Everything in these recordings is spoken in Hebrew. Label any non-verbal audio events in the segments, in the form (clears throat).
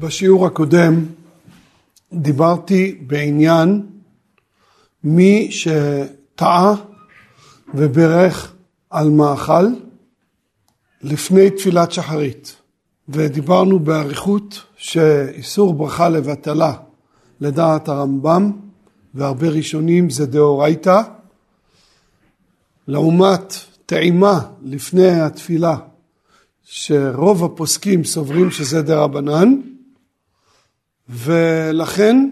בשיעור הקודם דיברתי בעניין מי שטעה וברך על מאכל לפני תפילת שחרית ודיברנו באריכות שאיסור ברכה לבטלה לדעת הרמב"ם והרבה ראשונים זה דאורייתא. לעומת טעימה לפני התפילה שרוב הפוסקים סוברים שזה דרבנן ולכן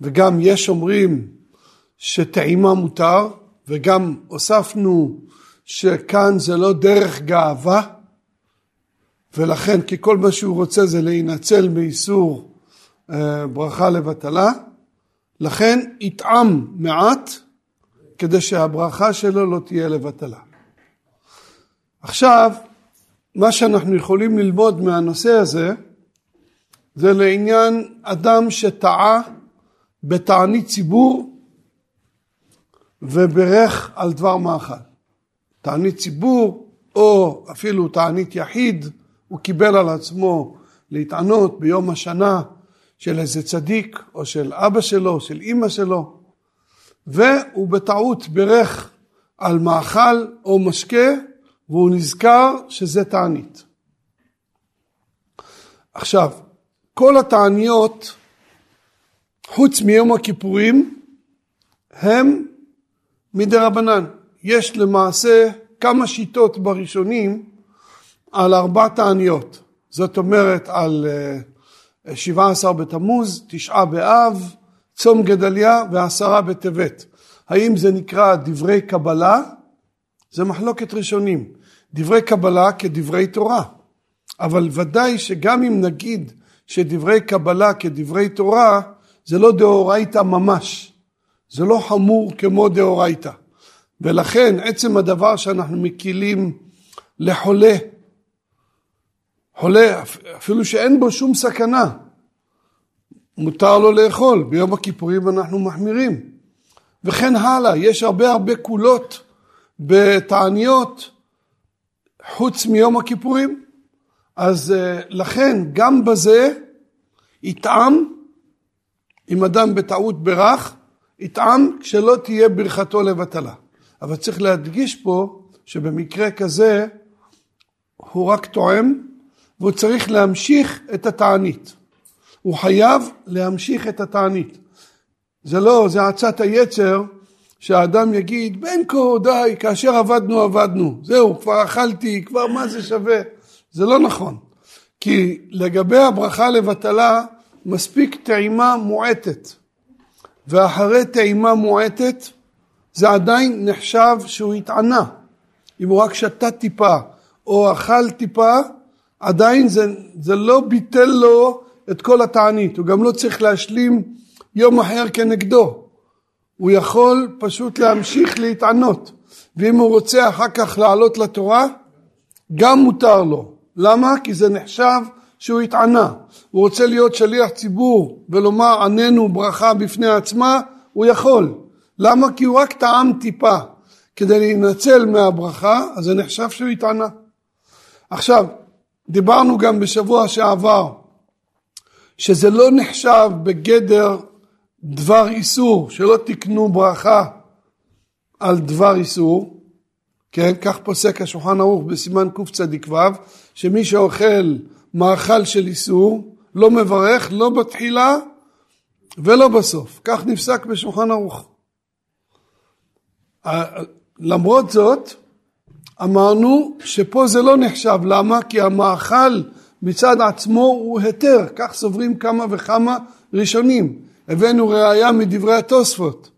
וגם יש אומרים שטעימה מותר וגם הוספנו שכאן זה לא דרך גאווה ולכן כי כל מה שהוא רוצה זה להינצל מאיסור אה, ברכה לבטלה לכן יטעם מעט כדי שהברכה שלו לא תהיה לבטלה. עכשיו מה שאנחנו יכולים ללמוד מהנושא הזה זה לעניין אדם שטעה בתענית ציבור וברך על דבר מאכל. תענית ציבור או אפילו תענית יחיד הוא קיבל על עצמו להתענות ביום השנה של איזה צדיק או של אבא שלו של אימא שלו והוא בטעות ברך על מאכל או משקה והוא נזכר שזה תענית. עכשיו, כל התעניות חוץ מיום הכיפורים הם מדי רבנן. יש למעשה כמה שיטות בראשונים על ארבע תעניות. זאת אומרת על אה, שבעה עשר בתמוז, תשעה באב, צום גדליה ועשרה בטבת. האם זה נקרא דברי קבלה? זה מחלוקת ראשונים. דברי קבלה כדברי תורה. אבל ודאי שגם אם נגיד שדברי קבלה כדברי תורה, זה לא דאורייתא ממש. זה לא חמור כמו דאורייתא. ולכן עצם הדבר שאנחנו מקילים לחולה, חולה אפילו שאין בו שום סכנה, מותר לו לאכול, ביום הכיפורים אנחנו מחמירים. וכן הלאה, יש הרבה הרבה קולות בתעניות חוץ מיום הכיפורים. אז אה, לכן גם בזה יטעם, אם אדם בטעות ברך, יטעם כשלא תהיה ברכתו לבטלה. אבל צריך להדגיש פה שבמקרה כזה הוא רק טועם והוא צריך להמשיך את התענית. הוא חייב להמשיך את התענית. זה לא, זה עצת היצר שהאדם יגיד בין כה די כאשר עבדנו עבדנו זהו כבר אכלתי כבר מה זה שווה זה לא נכון כי לגבי הברכה לבטלה מספיק טעימה מועטת. ואחרי טעימה מועטת זה עדיין נחשב שהוא התענה. אם הוא רק שתה טיפה או אכל טיפה עדיין זה, זה לא ביטל לו את כל התענית. הוא גם לא צריך להשלים יום אחר כנגדו. הוא יכול פשוט להמשיך להתענות. ואם הוא רוצה אחר כך לעלות לתורה גם מותר לו למה? כי זה נחשב שהוא התענה. הוא רוצה להיות שליח ציבור ולומר עננו ברכה בפני עצמה הוא יכול. למה? כי הוא רק טעם טיפה. כדי להינצל מהברכה אז זה נחשב שהוא התענה. עכשיו דיברנו גם בשבוע שעבר שזה לא נחשב בגדר דבר איסור, שלא תקנו ברכה על דבר איסור, כן, כך פוסק השולחן ערוך בסימן קצ"ו, שמי שאוכל מאכל של איסור, לא מברך לא בתחילה ולא בסוף, כך נפסק בשולחן ערוך. למרות זאת, אמרנו שפה זה לא נחשב, למה? כי המאכל מצד עצמו הוא היתר, כך סוברים כמה וכמה ראשונים. הבאנו ראיה מדברי התוספות,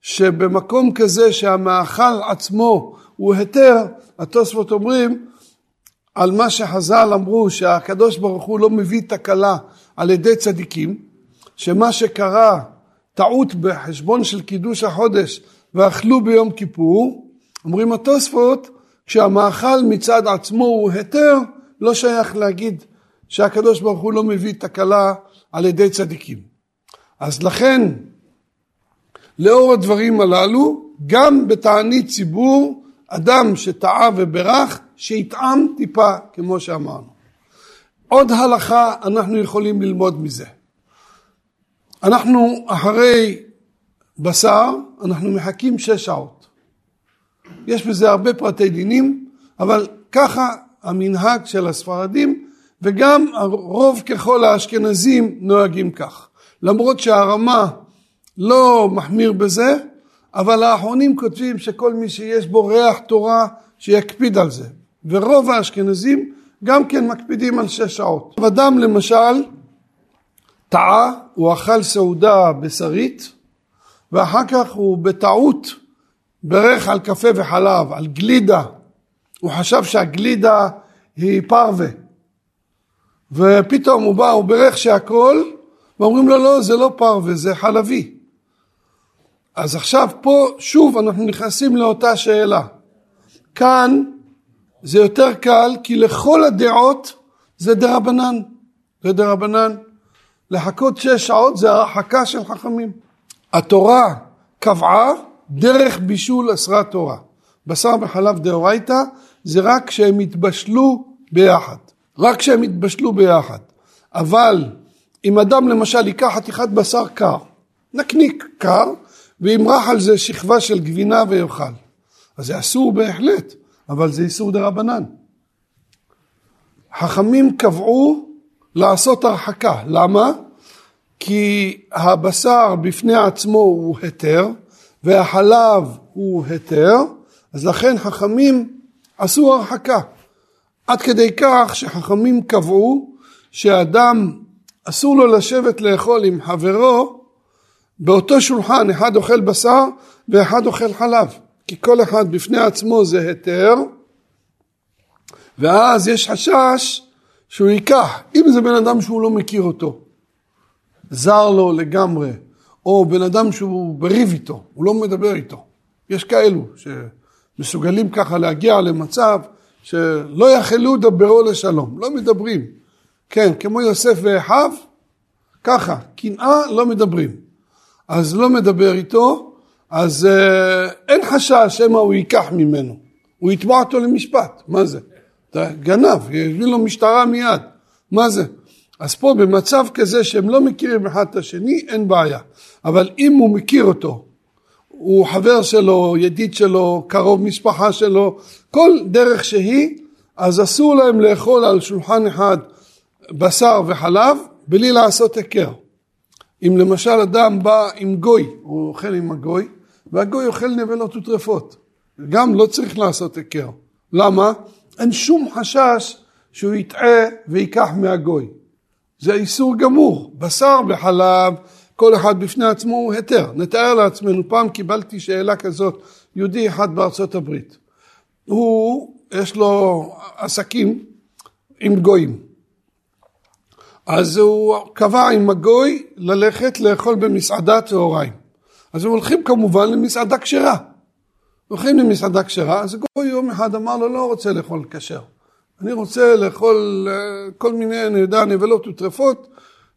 שבמקום כזה שהמאכל עצמו הוא היתר, התוספות אומרים על מה שחז"ל אמרו שהקדוש ברוך הוא לא מביא תקלה על ידי צדיקים, שמה שקרה טעות בחשבון של קידוש החודש ואכלו ביום כיפור, אומרים התוספות כשהמאכל מצד עצמו הוא היתר, לא שייך להגיד שהקדוש ברוך הוא לא מביא תקלה על ידי צדיקים. אז לכן, לאור הדברים הללו, גם בתענית ציבור, אדם שטעה וברך, שיטעם טיפה, כמו שאמרנו. עוד הלכה אנחנו יכולים ללמוד מזה. אנחנו אחרי בשר, אנחנו מחכים שש שעות. יש בזה הרבה פרטי דינים, אבל ככה המנהג של הספרדים, וגם הרוב ככל האשכנזים נוהגים כך. למרות שהרמה לא מחמיר בזה, אבל האחרונים כותבים שכל מי שיש בו ריח תורה, שיקפיד על זה. ורוב האשכנזים גם כן מקפידים על שש שעות. אדם למשל טעה, הוא אכל סעודה בשרית, ואחר כך הוא בטעות ברך על קפה וחלב, על גלידה. הוא חשב שהגלידה היא פרווה. ופתאום הוא בא, הוא ברך שהכל, ואומרים לו לא, זה לא פרווה, זה חלבי. אז עכשיו פה שוב אנחנו נכנסים לאותה שאלה. כאן זה יותר קל כי לכל הדעות זה דרבנן. זה דרבנן. לחכות שש שעות זה הרחקה של חכמים. התורה קבעה דרך בישול אסרת תורה. בשר וחלב דאורייתא זה רק כשהם התבשלו ביחד. רק כשהם התבשלו ביחד. אבל אם אדם למשל ייקח חתיכת בשר קר, נקניק קר, וימרח על זה שכבה של גבינה ויאכל. אז זה אסור בהחלט, אבל זה איסור דה רבנן. חכמים קבעו לעשות הרחקה, למה? כי הבשר בפני עצמו הוא היתר, והחלב הוא היתר, אז לכן חכמים עשו הרחקה. עד כדי כך שחכמים קבעו שאדם אסור לו לשבת לאכול עם חברו באותו שולחן, אחד אוכל בשר ואחד אוכל חלב. כי כל אחד בפני עצמו זה היתר, ואז יש חשש שהוא ייקח, אם זה בן אדם שהוא לא מכיר אותו, זר לו לגמרי, או בן אדם שהוא בריב איתו, הוא לא מדבר איתו. יש כאלו שמסוגלים ככה להגיע למצב שלא יכלו דברו לשלום, לא מדברים. כן, כמו יוסף ואחיו, ככה, קנאה לא מדברים. אז לא מדבר איתו, אז אה, אין חשש שמא הוא ייקח ממנו. הוא יתבע אותו למשפט, מה זה? גנב, יביא לו משטרה מיד, מה זה? אז פה במצב כזה שהם לא מכירים אחד את השני, אין בעיה. אבל אם הוא מכיר אותו, הוא חבר שלו, ידיד שלו, קרוב משפחה שלו, כל דרך שהיא, אז אסור להם לאכול על שולחן אחד בשר וחלב בלי לעשות היכר. אם למשל אדם בא עם גוי, הוא אוכל עם הגוי, והגוי אוכל נבלות וטרפות, גם לא צריך לעשות היכר. למה? אין שום חשש שהוא יטעה וייקח מהגוי. זה איסור גמור. בשר וחלב, כל אחד בפני עצמו הוא היתר. נתאר לעצמנו, פעם קיבלתי שאלה כזאת, יהודי אחד בארצות הברית. הוא, יש לו עסקים עם גויים. אז הוא קבע עם הגוי ללכת לאכול במסעדה צהריים. אז הם הולכים כמובן למסעדה כשרה. הולכים למסעדה כשרה, אז הגוי יום אחד אמר לו, לא רוצה לאכול כשר. אני רוצה לאכול אה, כל מיני, אני יודע, נבלות וטרפות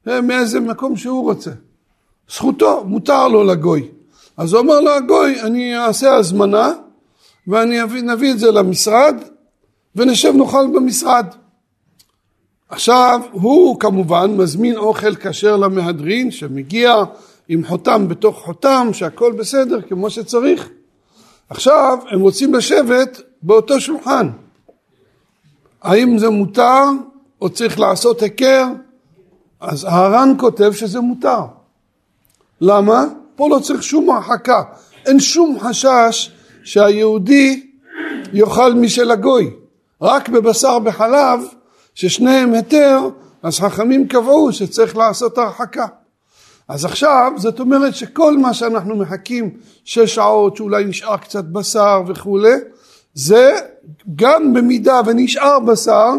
אה, מאיזה מקום שהוא רוצה. זכותו, מותר לו לגוי. אז הוא אומר לו, הגוי, אני אעשה הזמנה ואני אביא, נביא את זה למשרד ונשב נאכל במשרד. עכשיו, הוא כמובן מזמין אוכל כשר למהדרין שמגיע עם חותם בתוך חותם, שהכל בסדר כמו שצריך. עכשיו, הם רוצים לשבת באותו שולחן. האם זה מותר או צריך לעשות היכר? אז הר"ן כותב שזה מותר. למה? פה לא צריך שום הרחקה. אין שום חשש שהיהודי יאכל משל הגוי. רק בבשר בחלב, ששניהם היתר, אז חכמים קבעו שצריך לעשות הרחקה. אז עכשיו, זאת אומרת שכל מה שאנחנו מחכים שש שעות, שאולי נשאר קצת בשר וכולי, זה גם במידה ונשאר בשר,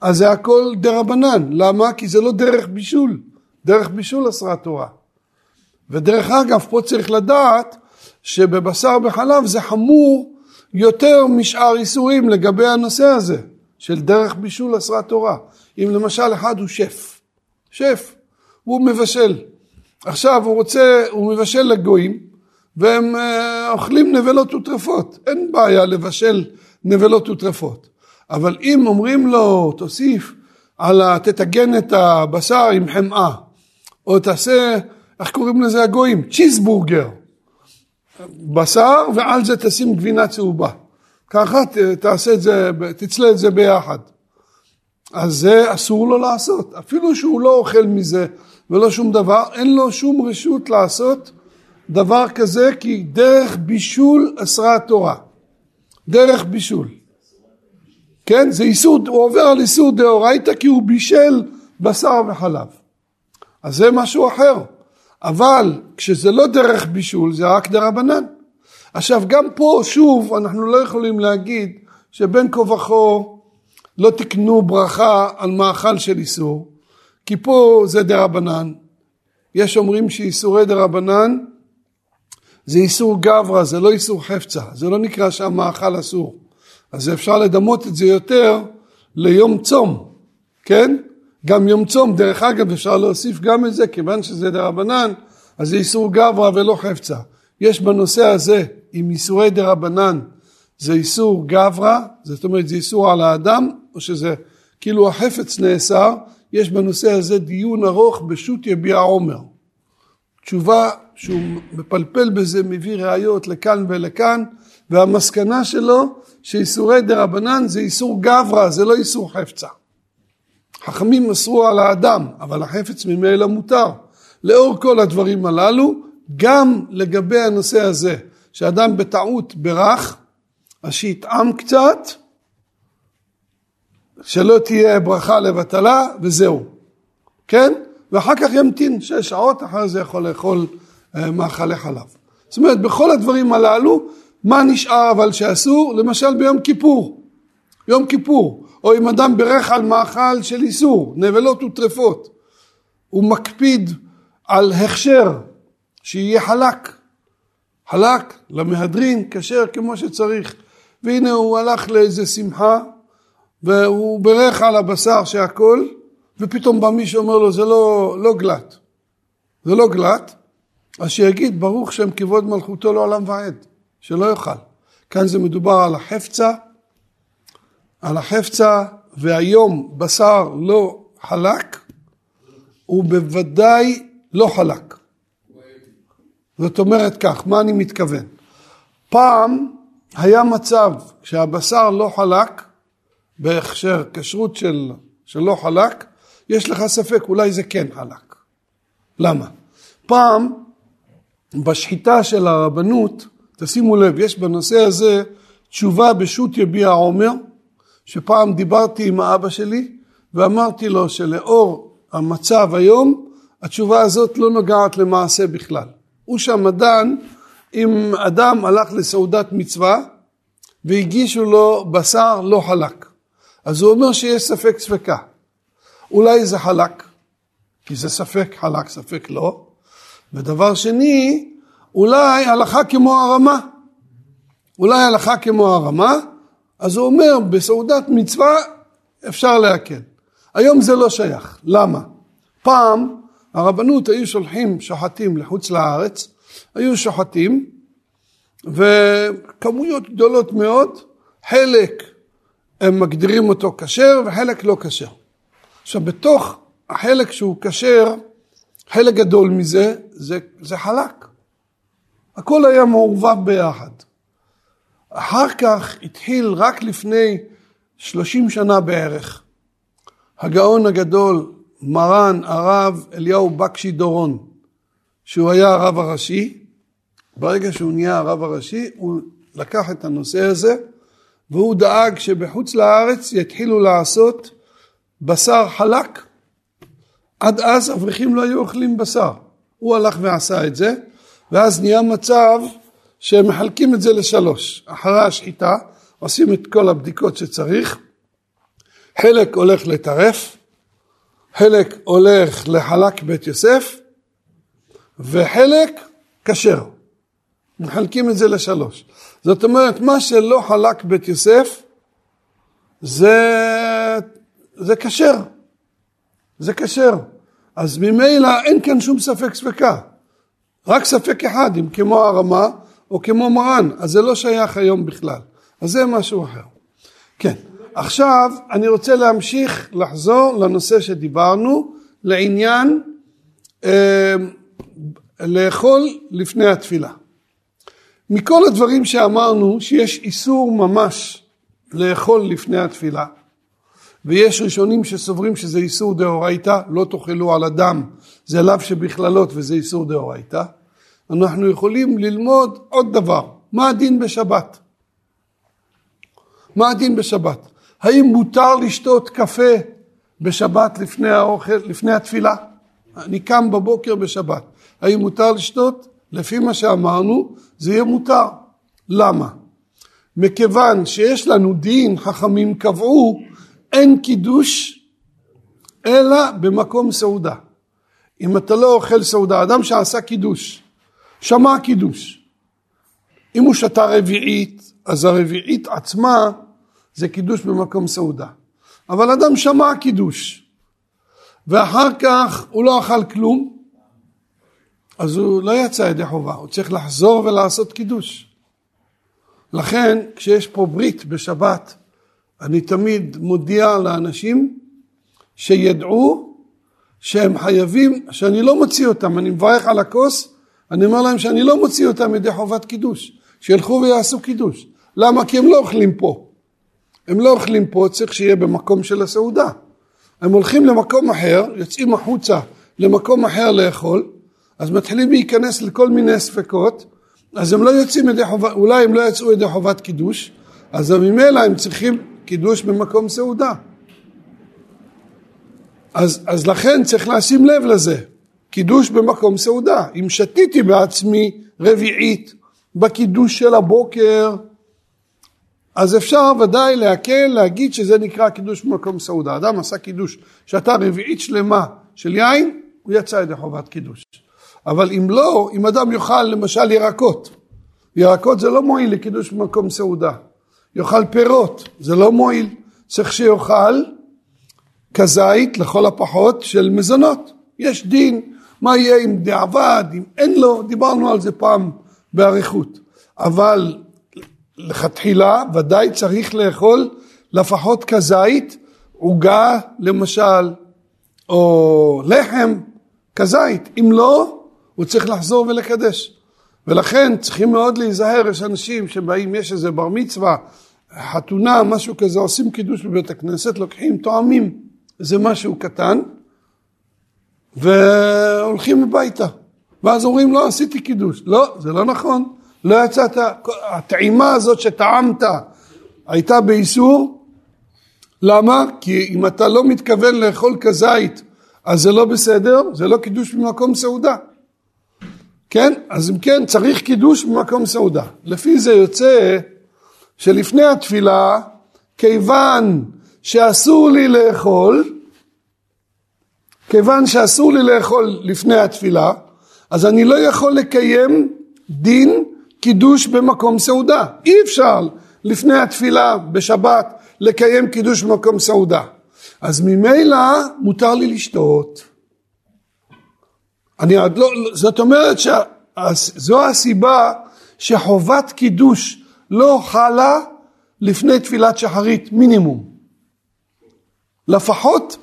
אז זה הכל דרבנן. למה? כי זה לא דרך בישול. דרך בישול אסרה תורה. ודרך אגב, פה צריך לדעת שבבשר בחלב זה חמור יותר משאר איסורים לגבי הנושא הזה של דרך בישול אסרה תורה. אם למשל אחד הוא שף, שף, הוא מבשל. עכשיו הוא רוצה, הוא מבשל לגויים והם אה, אוכלים נבלות וטרפות. אין בעיה לבשל נבלות וטרפות. אבל אם אומרים לו, תוסיף על ה... תטגן את הבשר עם חמאה, או תעשה, איך קוראים לזה הגויים? צ'יזבורגר. בשר ועל זה תשים גבינה צהובה. ככה תעשה את זה, תצלה את זה ביחד. אז זה אסור לו לעשות. אפילו שהוא לא אוכל מזה ולא שום דבר, אין לו שום רשות לעשות דבר כזה, כי דרך בישול אסרה התורה. דרך בישול. כן? זה איסור, הוא עובר על איסור דאורייתא כי הוא בישל בשר וחלב. אז זה משהו אחר. אבל כשזה לא דרך בישול זה רק דרבנן. עכשיו גם פה שוב אנחנו לא יכולים להגיד שבין כה וכה לא תקנו ברכה על מאכל של איסור כי פה זה דרבנן. יש אומרים שאיסורי דרבנן זה איסור גברא, זה לא איסור חפצה, זה לא נקרא שהמאכל אסור. אז אפשר לדמות את זה יותר ליום צום, כן? גם יום צום, דרך אגב אפשר להוסיף גם את זה, כיוון שזה דרבנן, אז זה איסור גברא ולא חפצה. יש בנושא הזה, עם איסורי דרבנן, זה איסור גברא, זאת אומרת זה איסור על האדם, או שזה כאילו החפץ נאסר, יש בנושא הזה דיון ארוך בשו"ת יביע עומר. תשובה שהוא מפלפל בזה, מביא ראיות לכאן ולכאן, והמסקנה שלו שאיסורי דרבנן זה איסור גברא, זה לא איסור חפצה. חכמים אסרו על האדם, אבל החפץ ממילא מותר. לאור כל הדברים הללו, גם לגבי הנושא הזה, שאדם בטעות ברך, אז שיטעם קצת, שלא תהיה ברכה לבטלה, וזהו. כן? ואחר כך ימתין שש שעות, אחרי זה יכול לאכול אה, מאכלי חלב. זאת אומרת, בכל הדברים הללו, מה נשאר אבל שאסור? למשל ביום כיפור. יום כיפור. או אם אדם בירך על מאכל של איסור, נבלות וטרפות. הוא מקפיד על הכשר, שיהיה חלק. חלק למהדרין, כשר כמו שצריך. והנה הוא הלך לאיזה שמחה, והוא בירך על הבשר שהכל, ופתאום בא מישהו אומר לו זה לא, לא גלת. זה לא גלת, אז שיגיד ברוך שם כבוד מלכותו לעולם ועד, שלא יאכל. כאן זה מדובר על החפצה, על החפצה, והיום בשר לא חלק, הוא בוודאי לא חלק. זאת אומרת כך, מה אני מתכוון? פעם היה מצב שהבשר לא חלק, בהכשר כשרות של, של לא חלק, יש לך ספק, אולי זה כן חלק. למה? פעם בשחיטה של הרבנות, תשימו לב, יש בנושא הזה תשובה בשו"ת יביע עומר, שפעם דיברתי עם האבא שלי ואמרתי לו שלאור המצב היום, התשובה הזאת לא נוגעת למעשה בכלל. הוא שם דן אם אדם הלך לסעודת מצווה והגישו לו בשר לא חלק. אז הוא אומר שיש ספק ספקה. אולי זה חלק, כי זה ספק חלק, ספק לא. ודבר שני, אולי הלכה כמו הרמה. אולי הלכה כמו הרמה, אז הוא אומר, בסעודת מצווה אפשר להקל. היום זה לא שייך. למה? פעם הרבנות היו שולחים שוחטים לחוץ לארץ, היו שוחטים, וכמויות גדולות מאוד, חלק הם מגדירים אותו כשר וחלק לא כשר. עכשיו בתוך החלק שהוא כשר, חלק גדול מזה זה, זה חלק. הכל היה מעורבב ביחד. אחר כך התחיל רק לפני שלושים שנה בערך, הגאון הגדול מרן הרב אליהו בקשי דורון, שהוא היה הרב הראשי, ברגע שהוא נהיה הרב הראשי הוא לקח את הנושא הזה והוא דאג שבחוץ לארץ יתחילו לעשות בשר חלק. עד אז אברכים לא היו אוכלים בשר. הוא הלך ועשה את זה, ואז נהיה מצב שהם מחלקים את זה לשלוש. אחרי השחיטה עושים את כל הבדיקות שצריך, חלק הולך לטרף, חלק הולך לחלק בית יוסף, וחלק כשר. מחלקים את זה לשלוש. זאת אומרת, מה שלא חלק בית יוסף, זה, כשר. זה כשר. אז ממילא אין כאן שום ספק ספקה. רק ספק אחד, אם כמו הרמה או כמו מרן, אז זה לא שייך היום בכלל. אז זה משהו אחר. כן. עכשיו אני רוצה להמשיך לחזור לנושא שדיברנו לעניין אה, לאכול לפני התפילה. מכל הדברים שאמרנו שיש איסור ממש לאכול לפני התפילה ויש ראשונים שסוברים שזה איסור דאורייתא, לא תאכלו על הדם, זה לאו שבכללות וזה איסור דאורייתא, אנחנו יכולים ללמוד עוד דבר, מה הדין בשבת? מה הדין בשבת? האם מותר לשתות קפה בשבת לפני האוכל, לפני התפילה? אני קם בבוקר בשבת, האם מותר לשתות? לפי מה שאמרנו, זה יהיה מותר. למה? מכיוון שיש לנו דין, חכמים קבעו, אין קידוש אלא במקום סעודה. אם אתה לא אוכל סעודה, אדם שעשה קידוש, שמע קידוש. אם הוא שתה רביעית, אז הרביעית עצמה זה קידוש במקום סעודה. אבל אדם שמע קידוש, ואחר כך הוא לא אכל כלום, אז הוא לא יצא ידי חובה, הוא צריך לחזור ולעשות קידוש. לכן כשיש פה ברית בשבת, אני תמיד מודיע לאנשים שידעו שהם חייבים, שאני לא מוציא אותם, אני מברך על הכוס, אני אומר להם שאני לא מוציא אותם ידי חובת קידוש, שילכו ויעשו קידוש. למה? כי הם לא אוכלים פה. הם לא אוכלים פה, צריך שיהיה במקום של הסעודה. הם הולכים למקום אחר, יוצאים החוצה למקום אחר לאכול, אז מתחילים להיכנס לכל מיני ספקות, אז הם לא יוצאים ידי חובה, אולי הם לא יצאו ידי חובת קידוש, אז ממילא הם צריכים קידוש במקום סעודה. אז, אז לכן צריך לשים לב לזה, קידוש במקום סעודה. אם שתיתי בעצמי רביעית בקידוש של הבוקר, אז אפשר ודאי להקל, להגיד שזה נקרא קידוש במקום סעודה. אדם עשה קידוש, שתה רביעית שלמה של יין, הוא יצא ידי חובת קידוש. אבל אם לא, אם אדם יאכל למשל ירקות, ירקות זה לא מועיל לקידוש במקום סעודה. יאכל פירות, זה לא מועיל. צריך שיאכל כזית לכל הפחות של מזונות. יש דין, מה יהיה אם דעבד, אם אין לו, דיברנו על זה פעם באריכות. אבל לכתחילה ודאי צריך לאכול לפחות כזית, עוגה למשל, או לחם, כזית. אם לא, הוא צריך לחזור ולקדש. ולכן צריכים מאוד להיזהר, יש אנשים שבאים, יש איזה בר מצווה, חתונה, משהו כזה, עושים קידוש בבית הכנסת, לוקחים, תואמים איזה משהו קטן, והולכים הביתה. ואז אומרים, לא, עשיתי קידוש. לא, זה לא נכון. לא יצאת, הטעימה הזאת שטעמת הייתה באיסור. למה? כי אם אתה לא מתכוון לאכול כזית, אז זה לא בסדר, זה לא קידוש במקום סעודה. כן? אז אם כן, צריך קידוש במקום סעודה. לפי זה יוצא שלפני התפילה, כיוון שאסור לי לאכול, כיוון שאסור לי לאכול לפני התפילה, אז אני לא יכול לקיים דין קידוש במקום סעודה. אי אפשר לפני התפילה בשבת לקיים קידוש במקום סעודה. אז ממילא מותר לי לשתות. אני עוד לא, זאת אומרת שזו הסיבה שחובת קידוש לא חלה לפני תפילת שחרית מינימום. לפחות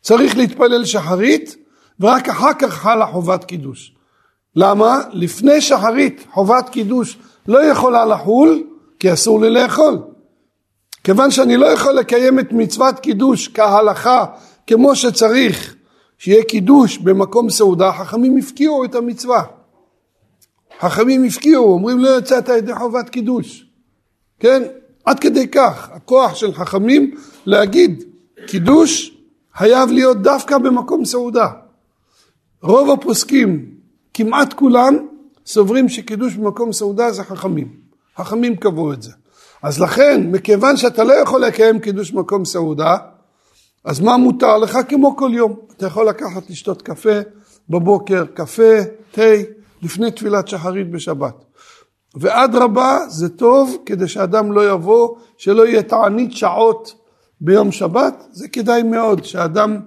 צריך להתפלל שחרית ורק אחר כך חלה חובת קידוש. למה? לפני שחרית חובת קידוש לא יכולה לחול כי אסור לי לאכול. כיוון שאני לא יכול לקיים את מצוות קידוש כהלכה כמו שצריך שיהיה קידוש במקום סעודה, חכמים הפקיעו את המצווה. חכמים הפקיעו, אומרים לא יצאת ידי חובת קידוש. כן? עד כדי כך, הכוח של חכמים להגיד קידוש חייב להיות דווקא במקום סעודה. רוב הפוסקים, כמעט כולם, סוברים שקידוש במקום סעודה זה חכמים. חכמים קבעו את זה. אז לכן, מכיוון שאתה לא יכול לקיים קידוש במקום סעודה, אז מה מותר לך? כמו כל יום. אתה יכול לקחת לשתות קפה בבוקר, קפה, תה, לפני תפילת שחרית בשבת. ואדרבה, זה טוב כדי שאדם לא יבוא, שלא יהיה תענית שעות ביום שבת, זה כדאי מאוד שאדם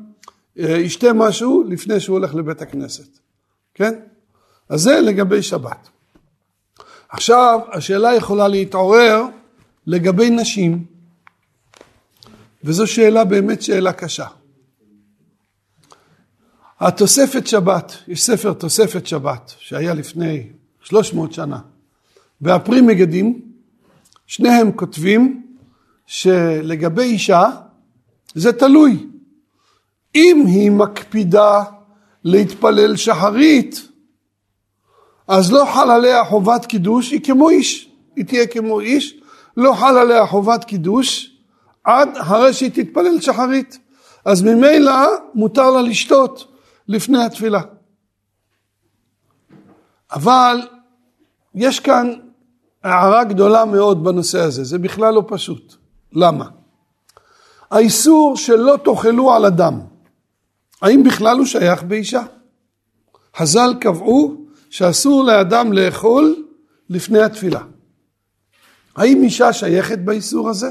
אה, ישתה משהו לפני שהוא הולך לבית הכנסת, כן? אז זה לגבי שבת. עכשיו, השאלה יכולה להתעורר לגבי נשים. וזו שאלה באמת שאלה קשה. התוספת שבת, יש ספר תוספת שבת שהיה לפני 300 שנה, והפרי מגדים, שניהם כותבים שלגבי אישה זה תלוי. אם היא מקפידה להתפלל שחרית, אז לא חל עליה חובת קידוש, היא כמו איש, היא תהיה כמו איש, לא חל עליה חובת קידוש עד אחרי שהיא תתפלל שחרית. אז ממילא מותר לה לשתות לפני התפילה. אבל יש כאן הערה גדולה מאוד בנושא הזה, זה בכלל לא פשוט. למה? האיסור שלא תאכלו על אדם, האם בכלל הוא שייך באישה? חז"ל קבעו שאסור לאדם לאכול לפני התפילה. האם אישה שייכת באיסור הזה?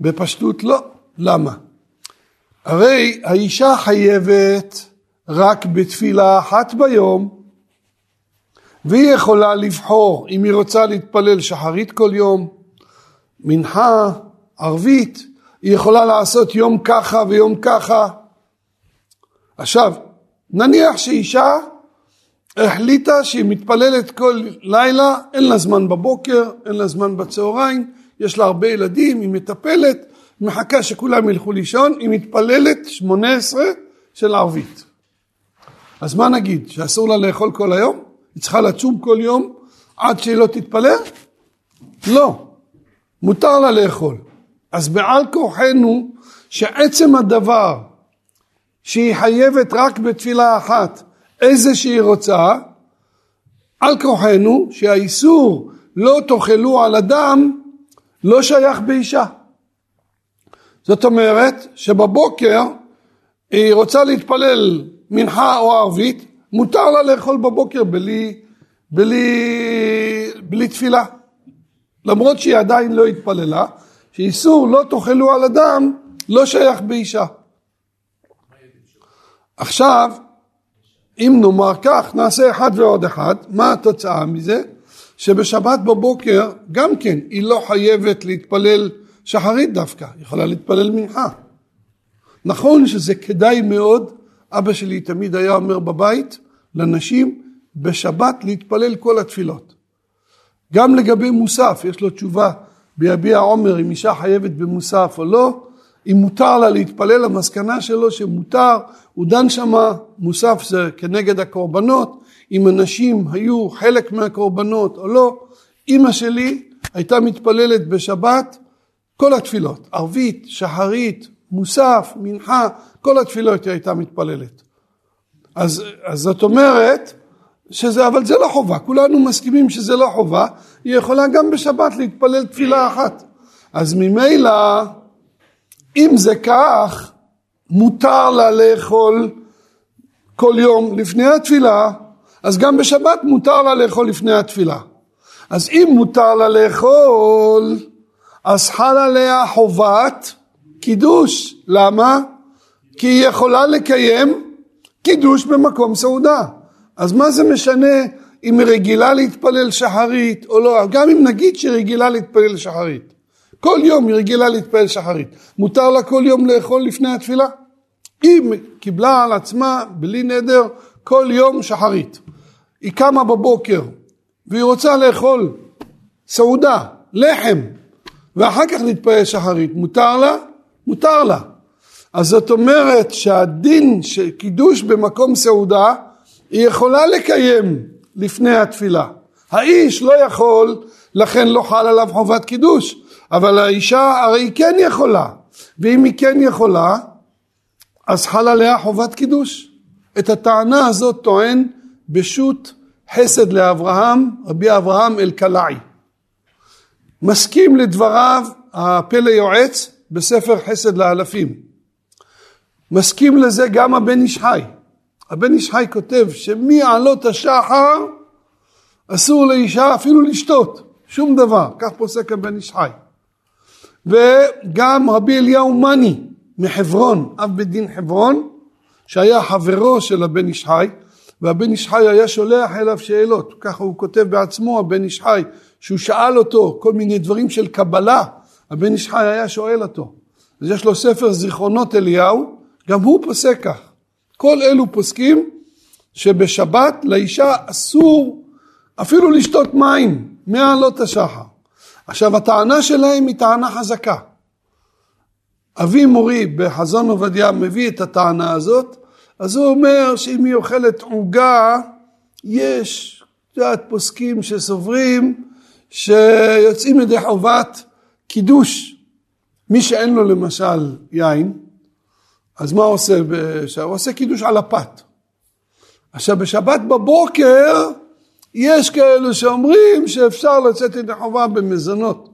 בפשטות לא. למה? הרי האישה חייבת רק בתפילה אחת ביום, והיא יכולה לבחור אם היא רוצה להתפלל שחרית כל יום, מנחה, ערבית, היא יכולה לעשות יום ככה ויום ככה. עכשיו, נניח שאישה החליטה שהיא מתפללת כל לילה, אין לה זמן בבוקר, אין לה זמן בצהריים, יש לה הרבה ילדים, היא מטפלת, מחכה שכולם ילכו לישון, היא מתפללת שמונה עשרה של ערבית. אז מה נגיד, שאסור לה לאכול כל היום? היא צריכה לצום כל יום עד שהיא לא תתפלל? לא, מותר לה לאכול. אז בעל כורחנו שעצם הדבר שהיא חייבת רק בתפילה אחת איזה שהיא רוצה, על כורחנו שהאיסור לא תאכלו על אדם לא שייך באישה. זאת אומרת שבבוקר היא רוצה להתפלל מנחה או ערבית, מותר לה לאכול בבוקר בלי, בלי, בלי תפילה. למרות שהיא עדיין לא התפללה, שאיסור לא תאכלו על אדם לא שייך באישה. עכשיו, אם נאמר כך, נעשה אחד ועוד אחד, מה התוצאה מזה? שבשבת בבוקר גם כן היא לא חייבת להתפלל שחרית דווקא, היא יכולה להתפלל מנחה. נכון שזה כדאי מאוד, אבא שלי תמיד היה אומר בבית לנשים, בשבת להתפלל כל התפילות. גם לגבי מוסף, יש לו תשובה ביביע עומר אם אישה חייבת במוסף או לא, אם מותר לה להתפלל, המסקנה שלו שמותר, הוא דן שמה, מוסף זה כנגד הקורבנות, אם אנשים היו חלק מהקורבנות או לא, אימא שלי הייתה מתפללת בשבת כל התפילות, ערבית, שחרית, מוסף, מנחה, כל התפילות היא הייתה מתפללת. אז, אז זאת אומרת, שזה, אבל זה לא חובה, כולנו מסכימים שזה לא חובה, היא יכולה גם בשבת להתפלל תפילה אחת. אז ממילא, אם זה כך, מותר לה לאכול כל יום לפני התפילה, אז גם בשבת מותר לה לאכול לפני התפילה. אז אם מותר לה לאכול, אז חל עליה חובת קידוש. למה? כי היא יכולה לקיים קידוש במקום סעודה. אז מה זה משנה אם היא רגילה להתפלל שחרית או לא? גם אם נגיד שהיא רגילה להתפלל שחרית. כל יום היא רגילה להתפלל שחרית. מותר לה כל יום לאכול לפני התפילה? היא קיבלה על עצמה בלי נדר כל יום שחרית. היא קמה בבוקר והיא רוצה לאכול סעודה, לחם, ואחר כך להתפלל שחרית. מותר לה? מותר לה. אז זאת אומרת שהדין של קידוש במקום סעודה היא יכולה לקיים לפני התפילה. האיש לא יכול, לכן לא חל עליו חובת קידוש, אבל האישה הרי היא כן יכולה, ואם היא כן יכולה, אז חל עליה חובת קידוש. את הטענה הזאת טוען בשו"ת חסד לאברהם, רבי אברהם אלקלעי. מסכים לדבריו הפלא יועץ בספר חסד לאלפים. מסכים לזה גם הבן איש חי. הבן איש חי כותב שמעלות השחר אסור לאישה אפילו לשתות, שום דבר, כך פוסק הבן איש חי. וגם רבי אליהו מני מחברון, אב בית דין חברון, שהיה חברו של הבן איש חי, והבן איש חי היה שולח אליו שאלות, ככה הוא כותב בעצמו, הבן איש חי, שהוא שאל אותו כל מיני דברים של קבלה, הבן איש חי היה שואל אותו. אז יש לו ספר זיכרונות אליהו, גם הוא פוסק כך. כל אלו פוסקים שבשבת לאישה אסור אפילו לשתות מים מעלות השחר. עכשיו הטענה שלהם היא טענה חזקה. אבי מורי בחזון עובדיה מביא את הטענה הזאת, אז הוא אומר שאם היא אוכלת עוגה, יש, את יודעת, פוסקים שסוברים שיוצאים ידי חובת קידוש. מי שאין לו למשל יין, אז מה עושה? הוא עושה קידוש על הפת. עכשיו בשבת בבוקר יש כאלו שאומרים שאפשר לצאת ידי חובה במזונות.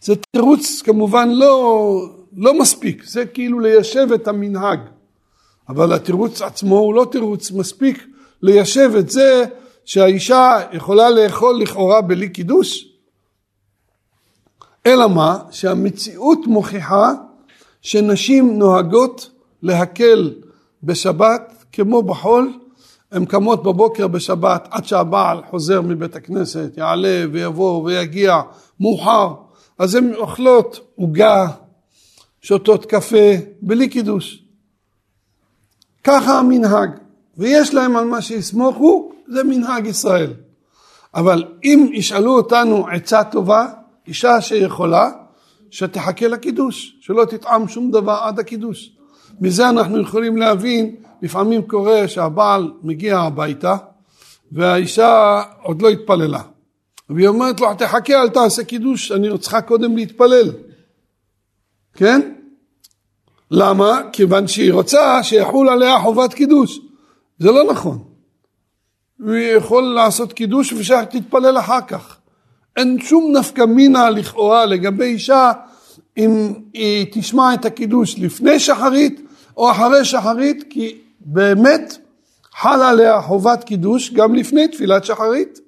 זה תירוץ כמובן לא, לא מספיק, זה כאילו ליישב את המנהג. אבל התירוץ עצמו הוא לא תירוץ מספיק ליישב את זה שהאישה יכולה לאכול לכאורה בלי קידוש. אלא מה? שהמציאות מוכיחה שנשים נוהגות להקל בשבת כמו בחול, הן קמות בבוקר בשבת עד שהבעל חוזר מבית הכנסת, יעלה ויבוא ויגיע מאוחר, אז הן אוכלות עוגה, שותות קפה, בלי קידוש. ככה המנהג, ויש להם על מה שיסמוכו, זה מנהג ישראל. אבל אם ישאלו אותנו עצה טובה, אישה שיכולה, שתחכה לקידוש, שלא תטעם שום דבר עד הקידוש. מזה אנחנו יכולים להבין, לפעמים קורה שהבעל מגיע הביתה והאישה עוד לא התפללה. והיא אומרת לו, תחכה, אל תעשה קידוש, אני צריכה קודם להתפלל. כן? למה? כיוון שהיא רוצה שיחול עליה חובת קידוש. זה לא נכון. הוא יכול לעשות קידוש ושתתפלל אחר כך. אין שום נפקא מינה לכאורה לגבי אישה אם היא תשמע את הקידוש לפני שחרית או אחרי שחרית, כי באמת חל עליה חובת קידוש גם לפני תפילת שחרית.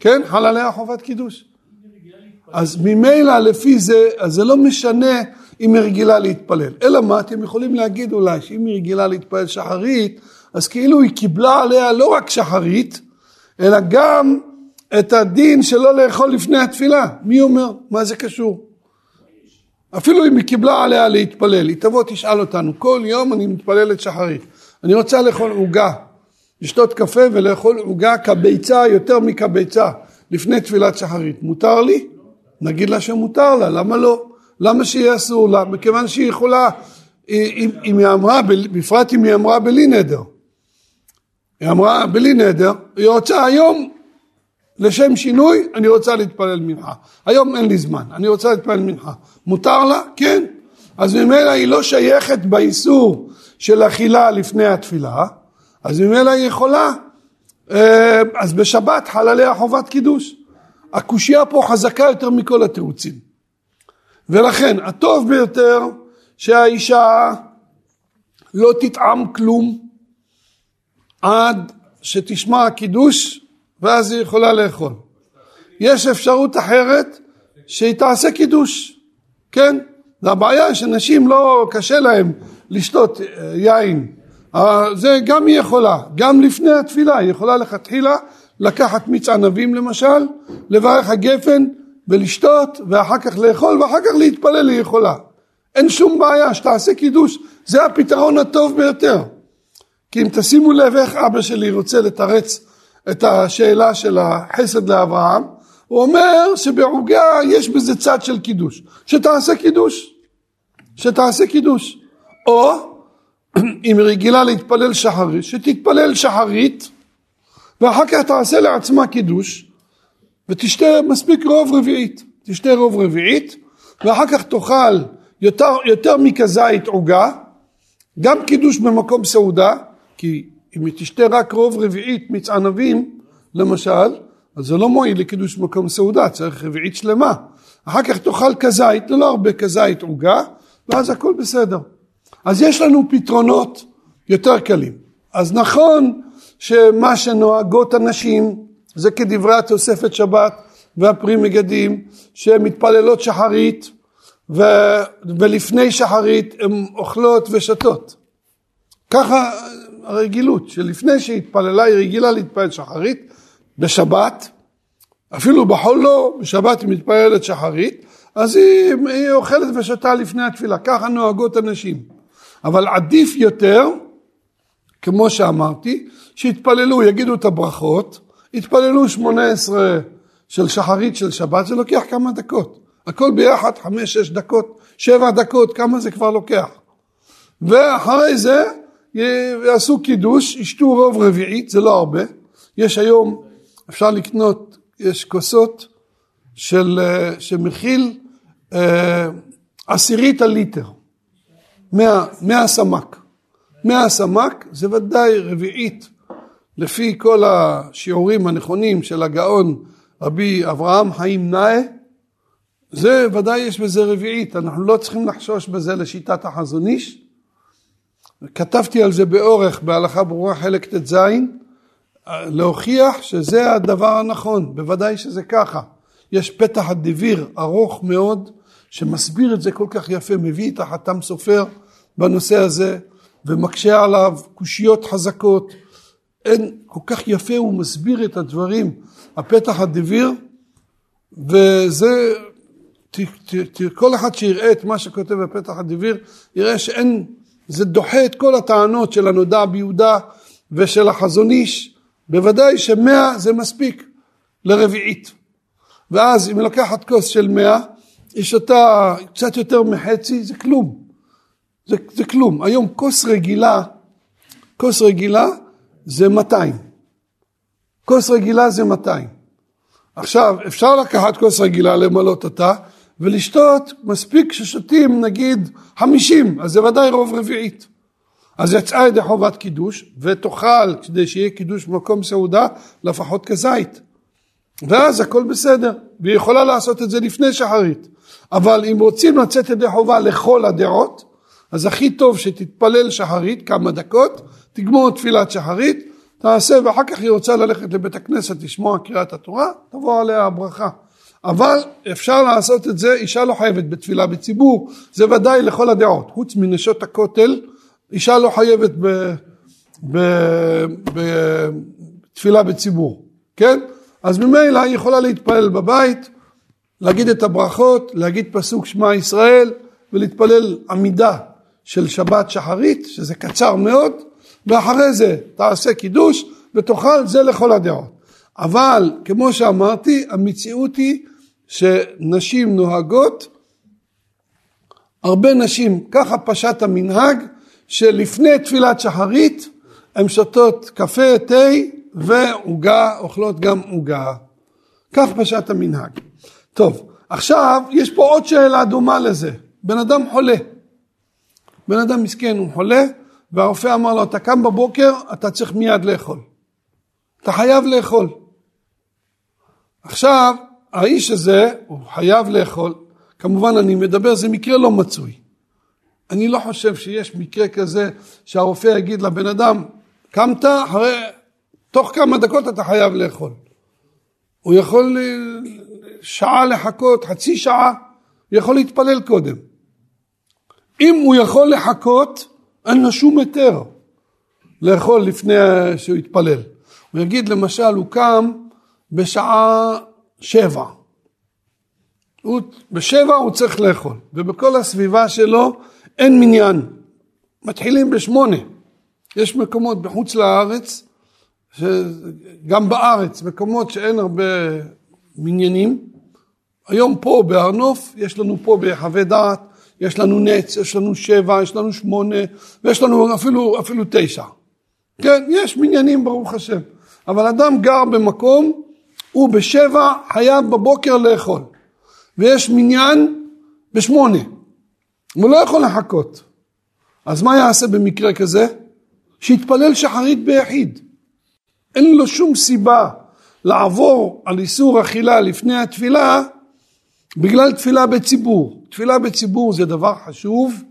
כן, חל עליה חובת קידוש. אז ממילא לפי זה, אז זה לא משנה אם היא רגילה להתפלל. אלא מה, אתם יכולים להגיד אולי שאם היא רגילה להתפלל שחרית, אז כאילו היא קיבלה עליה לא רק שחרית, אלא גם את הדין שלא לאכול לפני התפילה. מי אומר? מה זה קשור? אפילו אם היא קיבלה עליה להתפלל, היא תבוא תשאל אותנו, כל יום אני מתפללת שחרית, אני רוצה לאכול עוגה, לשתות קפה ולאכול עוגה כביצה יותר מכביצה לפני תפילת שחרית, מותר לי? נגיד לה שמותר לה, למה לא? למה שיהיה אסור לה? מכיוון שהיא יכולה, אם, אם היא אמרה, בפרט אם היא אמרה בלי נדר, היא אמרה בלי נדר, היא רוצה היום לשם שינוי, אני רוצה להתפלל מנחה. היום אין לי זמן, אני רוצה להתפלל מנחה. מותר לה? כן. אז ממילא היא לא שייכת באיסור של אכילה לפני התפילה, אז ממילא היא יכולה. אה, אז בשבת חל עליה חובת קידוש. הקושייה פה חזקה יותר מכל התירוצים. ולכן הטוב ביותר שהאישה לא תטעם כלום עד שתשמע קידוש ואז היא יכולה לאכול. יש אפשרות אחרת שהיא תעשה קידוש, כן? זה הבעיה שנשים לא קשה להם לשתות אה, יין. אה, זה גם היא יכולה, גם לפני התפילה, היא יכולה לכתחילה לקחת מיץ ענבים למשל, לברך הגפן ולשתות ואחר כך לאכול ואחר כך להתפלל היא יכולה. אין שום בעיה שתעשה קידוש, זה הפתרון הטוב ביותר. כי אם תשימו לב איך אבא שלי רוצה לתרץ את השאלה של החסד לאברהם, הוא אומר שבעוגה יש בזה צד של קידוש, שתעשה קידוש, שתעשה קידוש, או (clears throat) אם היא רגילה להתפלל שחרית, שתתפלל שחרית ואחר כך תעשה לעצמה קידוש ותשתה מספיק רוב רביעית, תשתה רוב רביעית ואחר כך תאכל יותר, יותר מכזית עוגה, גם קידוש במקום סעודה, כי אם היא תשתה רק רוב רביעית מיץ ענבים, למשל, אז זה לא מועיל לקידוש מקום סעודה, צריך רביעית שלמה. אחר כך תאכל כזית, לא הרבה כזית עוגה, ואז הכל בסדר. אז יש לנו פתרונות יותר קלים. אז נכון שמה שנוהגות הנשים זה כדברי התוספת שבת והפרי מגדים שהן מתפללות שחרית ו... ולפני שחרית הן אוכלות ושתות. ככה הרגילות, שלפני שהיא התפללה היא רגילה להתפלל שחרית בשבת, אפילו בחול לא, בשבת היא מתפללת שחרית, אז היא, היא אוכלת ושותה לפני התפילה, ככה נוהגות הנשים. אבל עדיף יותר, כמו שאמרתי, שיתפללו, יגידו את הברכות, יתפללו שמונה עשרה של שחרית של שבת, זה לוקח כמה דקות. הכל ביחד, חמש, שש דקות, שבע דקות, כמה זה כבר לוקח. ואחרי זה יעשו קידוש, ישתו רוב רביעית, זה לא הרבה. יש היום, אפשר לקנות, יש כוסות של, אה, שמכיל אה, עשירית הליטר, מאה סמ"ק. מאה סמ"ק זה ודאי רביעית, לפי כל השיעורים הנכונים של הגאון רבי אברהם חיים נאה, זה ודאי יש בזה רביעית, אנחנו לא צריכים לחשוש בזה לשיטת החזון איש. כתבתי על זה באורך בהלכה ברורה חלק ט"ז, להוכיח שזה הדבר הנכון, בוודאי שזה ככה. יש פתח הדביר ארוך מאוד, שמסביר את זה כל כך יפה, מביא את החתם סופר בנושא הזה, ומקשה עליו קושיות חזקות. אין, כל כך יפה הוא מסביר את הדברים, הפתח הדביר, וזה, ת, ת, ת, כל אחד שיראה את מה שכותב בפתח הדביר, יראה שאין, זה דוחה את כל הטענות של הנודע ביהודה ושל החזון איש, בוודאי שמאה זה מספיק לרביעית. ואז אם היא לוקחת כוס של מאה, היא שותה קצת יותר מחצי, זה כלום. זה, זה כלום. היום כוס רגילה, כוס רגילה זה 200. כוס רגילה זה 200. עכשיו, אפשר לקחת כוס רגילה, למלות אותה, ולשתות מספיק ששותים נגיד 50, אז זה ודאי רוב רביעית. אז יצאה ידי חובת קידוש, ותאכל, כדי שיהיה קידוש במקום סעודה, לפחות כזית. ואז הכל בסדר, והיא יכולה לעשות את זה לפני שחרית. אבל אם רוצים לצאת ידי חובה לכל הדעות, אז הכי טוב שתתפלל שחרית כמה דקות, תגמור תפילת שחרית, תעשה ואחר כך היא רוצה ללכת לבית הכנסת לשמוע קריאת התורה, תבוא עליה הברכה. אבל אפשר לעשות את זה, אישה לא חייבת בתפילה בציבור, זה ודאי לכל הדעות, חוץ מנשות הכותל, אישה לא חייבת בתפילה בציבור, כן? אז ממילא היא יכולה להתפלל בבית, להגיד את הברכות, להגיד פסוק שמע ישראל ולהתפלל עמידה של שבת שחרית, שזה קצר מאוד, ואחרי זה תעשה קידוש ותאכל זה לכל הדעות. אבל כמו שאמרתי, המציאות היא שנשים נוהגות, הרבה נשים, ככה פשט המנהג, שלפני תפילת שחרית הן שותות קפה, תה ועוגה, אוכלות גם עוגה. כך פשט המנהג. טוב, עכשיו יש פה עוד שאלה דומה לזה. בן אדם חולה. בן אדם מסכן, הוא חולה, והרופא אמר לו, אתה קם בבוקר, אתה צריך מיד לאכול. אתה חייב לאכול. עכשיו, האיש הזה, הוא חייב לאכול. כמובן, אני מדבר, זה מקרה לא מצוי. אני לא חושב שיש מקרה כזה שהרופא יגיד לבן אדם, קמת, אחרי, תוך כמה דקות אתה חייב לאכול. הוא יכול שעה לחכות, חצי שעה, הוא יכול להתפלל קודם. אם הוא יכול לחכות, אין לו שום היתר לאכול לפני שהוא יתפלל. הוא יגיד למשל, הוא קם בשעה שבע. הוא, בשבע הוא צריך לאכול, ובכל הסביבה שלו אין מניין. מתחילים בשמונה. יש מקומות בחוץ לארץ, גם בארץ, מקומות שאין הרבה מניינים. היום פה בהר נוף, יש לנו פה בחווה דעת, יש לנו נץ, יש לנו שבע, יש לנו שמונה, ויש לנו אפילו, אפילו תשע. כן, יש מניינים ברוך השם. אבל אדם גר במקום, הוא בשבע חייב בבוקר לאכול. ויש מניין בשמונה. הוא לא יכול לחכות. אז מה יעשה במקרה כזה? שיתפלל שחרית ביחיד. אין לו שום סיבה לעבור על איסור אכילה לפני התפילה בגלל תפילה בציבור. תפילה בציבור זה דבר חשוב,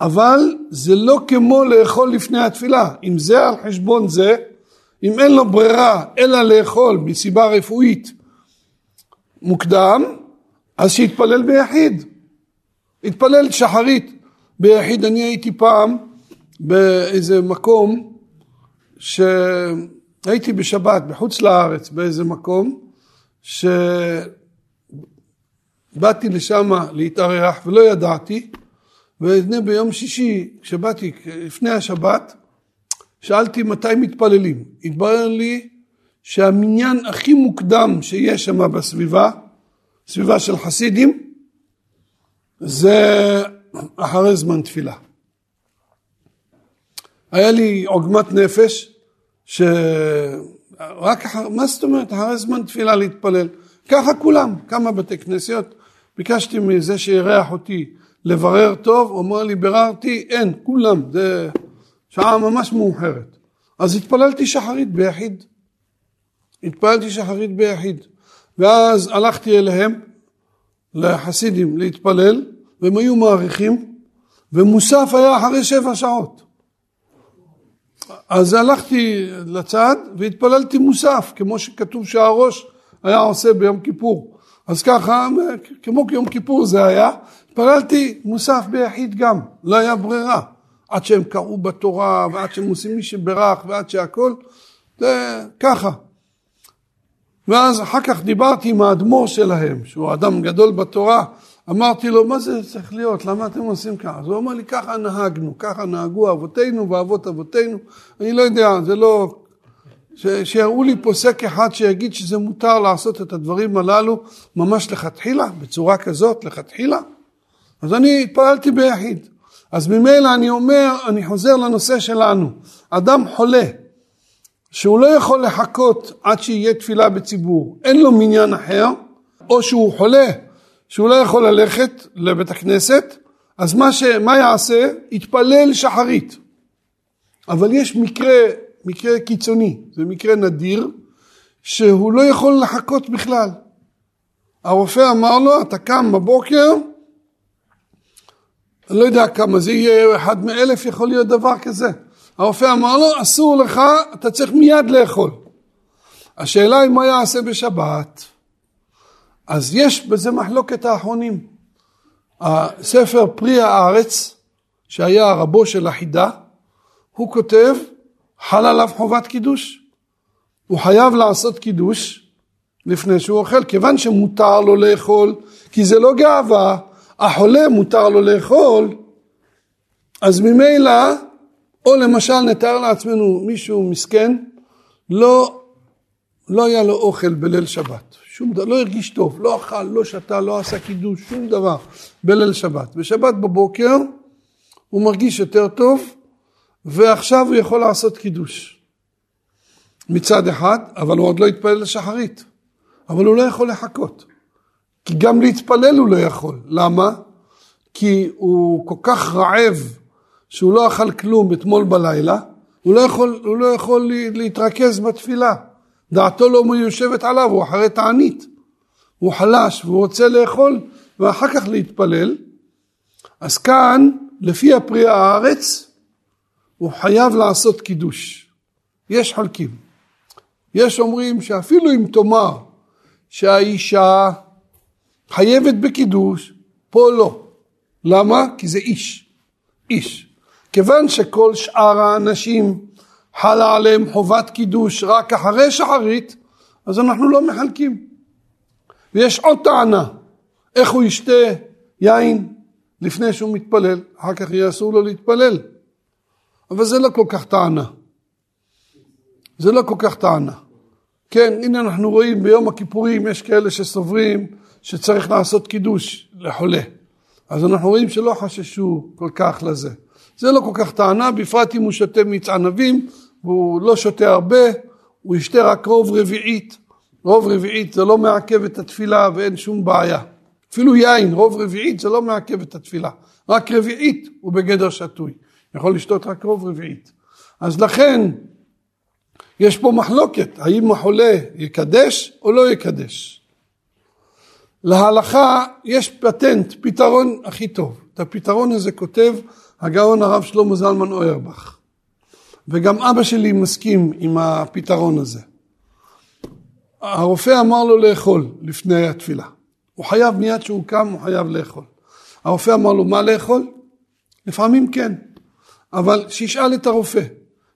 אבל זה לא כמו לאכול לפני התפילה. אם זה על חשבון זה, אם אין לו ברירה אלא לאכול מסיבה רפואית מוקדם, אז שיתפלל ביחיד. התפלל שחרית ביחיד. אני הייתי פעם באיזה מקום שהייתי בשבת בחוץ לארץ באיזה מקום ש... באתי לשם להתארח ולא ידעתי, והנה ביום שישי, כשבאתי לפני השבת, שאלתי מתי מתפללים. התברר לי שהמניין הכי מוקדם שיש שם בסביבה, סביבה של חסידים, זה אחרי זמן תפילה. היה לי עוגמת נפש, שרק אחר, מה זאת אומרת, אחרי זמן תפילה להתפלל? ככה כולם, כמה בתי כנסיות. ביקשתי מזה שאירח אותי לברר טוב, הוא אומר לי, ביררתי, אין, כולם, זה שעה ממש מאוחרת. אז התפללתי שחרית ביחיד. התפללתי שחרית ביחיד. ואז הלכתי אליהם, לחסידים, להתפלל, והם היו מעריכים, ומוסף היה אחרי שבע שעות. אז הלכתי לצד והתפללתי מוסף, כמו שכתוב שהראש היה עושה ביום כיפור. אז ככה, כמו יום כיפור זה היה, התפללתי מוסף ביחיד גם, לא היה ברירה. עד שהם קראו בתורה, ועד שהם עושים מי שברך, ועד שהכל, זה ככה. ואז אחר כך דיברתי עם האדמו"ר שלהם, שהוא אדם גדול בתורה, אמרתי לו, מה זה צריך להיות? למה אתם עושים ככה? אז הוא אמר לי, ככה נהגנו, ככה נהגו אבותינו ואבות אבותינו. אני לא יודע, זה לא... ש... שיראו לי פוסק אחד שיגיד שזה מותר לעשות את הדברים הללו ממש לכתחילה, בצורה כזאת, לכתחילה. אז אני התפללתי ביחיד. אז ממילא אני אומר, אני חוזר לנושא שלנו. אדם חולה, שהוא לא יכול לחכות עד שיהיה תפילה בציבור, אין לו מניין אחר, או שהוא חולה שהוא לא יכול ללכת לבית הכנסת, אז מה, ש... מה יעשה? יתפלל שחרית. אבל יש מקרה, מקרה קיצוני, זה מקרה נדיר, שהוא לא יכול לחכות בכלל. הרופא אמר לו, אתה קם בבוקר, אני לא יודע כמה, זה יהיה אחד מאלף, יכול להיות דבר כזה. הרופא אמר לו, אסור לך, אתה צריך מיד לאכול. השאלה היא מה יעשה בשבת. אז יש בזה מחלוקת האחרונים. הספר פרי הארץ, שהיה רבו של החידה, הוא כותב, חל עליו חובת קידוש. הוא חייב לעשות קידוש לפני שהוא אוכל, כיוון שמותר לו לאכול, כי זה לא גאווה, החולה מותר לו לאכול, אז ממילא, או למשל נתאר לעצמנו מישהו מסכן, לא, לא היה לו אוכל בליל שבת. שום דבר, לא הרגיש טוב, לא אכל, לא שתה, לא עשה קידוש, שום דבר בליל שבת. בשבת בבוקר הוא מרגיש יותר טוב ועכשיו הוא יכול לעשות קידוש. מצד אחד, אבל הוא עוד לא התפלל לשחרית. אבל הוא לא יכול לחכות. כי גם להתפלל הוא לא יכול. למה? כי הוא כל כך רעב שהוא לא אכל כלום אתמול בלילה, הוא לא יכול, הוא לא יכול להתרכז בתפילה. דעתו לא מיושבת עליו, הוא אחרי תענית. הוא חלש והוא רוצה לאכול ואחר כך להתפלל. אז כאן, לפי הפרי הארץ, הוא חייב לעשות קידוש. יש חלקים. יש אומרים שאפילו אם תאמר שהאישה חייבת בקידוש, פה לא. למה? כי זה איש. איש. כיוון שכל שאר האנשים חלה עליהם חובת קידוש רק אחרי שחרית, אז אנחנו לא מחלקים. ויש עוד טענה, איך הוא ישתה יין לפני שהוא מתפלל, אחר כך יהיה אסור לו להתפלל. אבל זה לא כל כך טענה. זה לא כל כך טענה. כן, הנה אנחנו רואים ביום הכיפורים יש כאלה שסוברים שצריך לעשות קידוש לחולה. אז אנחנו רואים שלא חששו כל כך לזה. זה לא כל כך טענה, בפרט אם הוא שותה מיץ ענבים, והוא לא שותה הרבה, הוא ישתה רק רוב רביעית. רוב רביעית זה לא מעכב את התפילה ואין שום בעיה. אפילו יין, רוב רביעית זה לא מעכב את התפילה. רק רביעית הוא בגדר שתוי. יכול לשתות רק רוב רביעית. אז לכן יש פה מחלוקת, האם החולה יקדש או לא יקדש. להלכה יש פטנט, פתרון הכי טוב. את הפתרון הזה כותב הגאון הרב שלמה זלמן אוירבך. וגם אבא שלי מסכים עם הפתרון הזה. הרופא אמר לו לאכול לפני התפילה. הוא חייב מיד שהוא קם, הוא חייב לאכול. הרופא אמר לו מה לאכול? לפעמים כן, אבל שישאל את הרופא.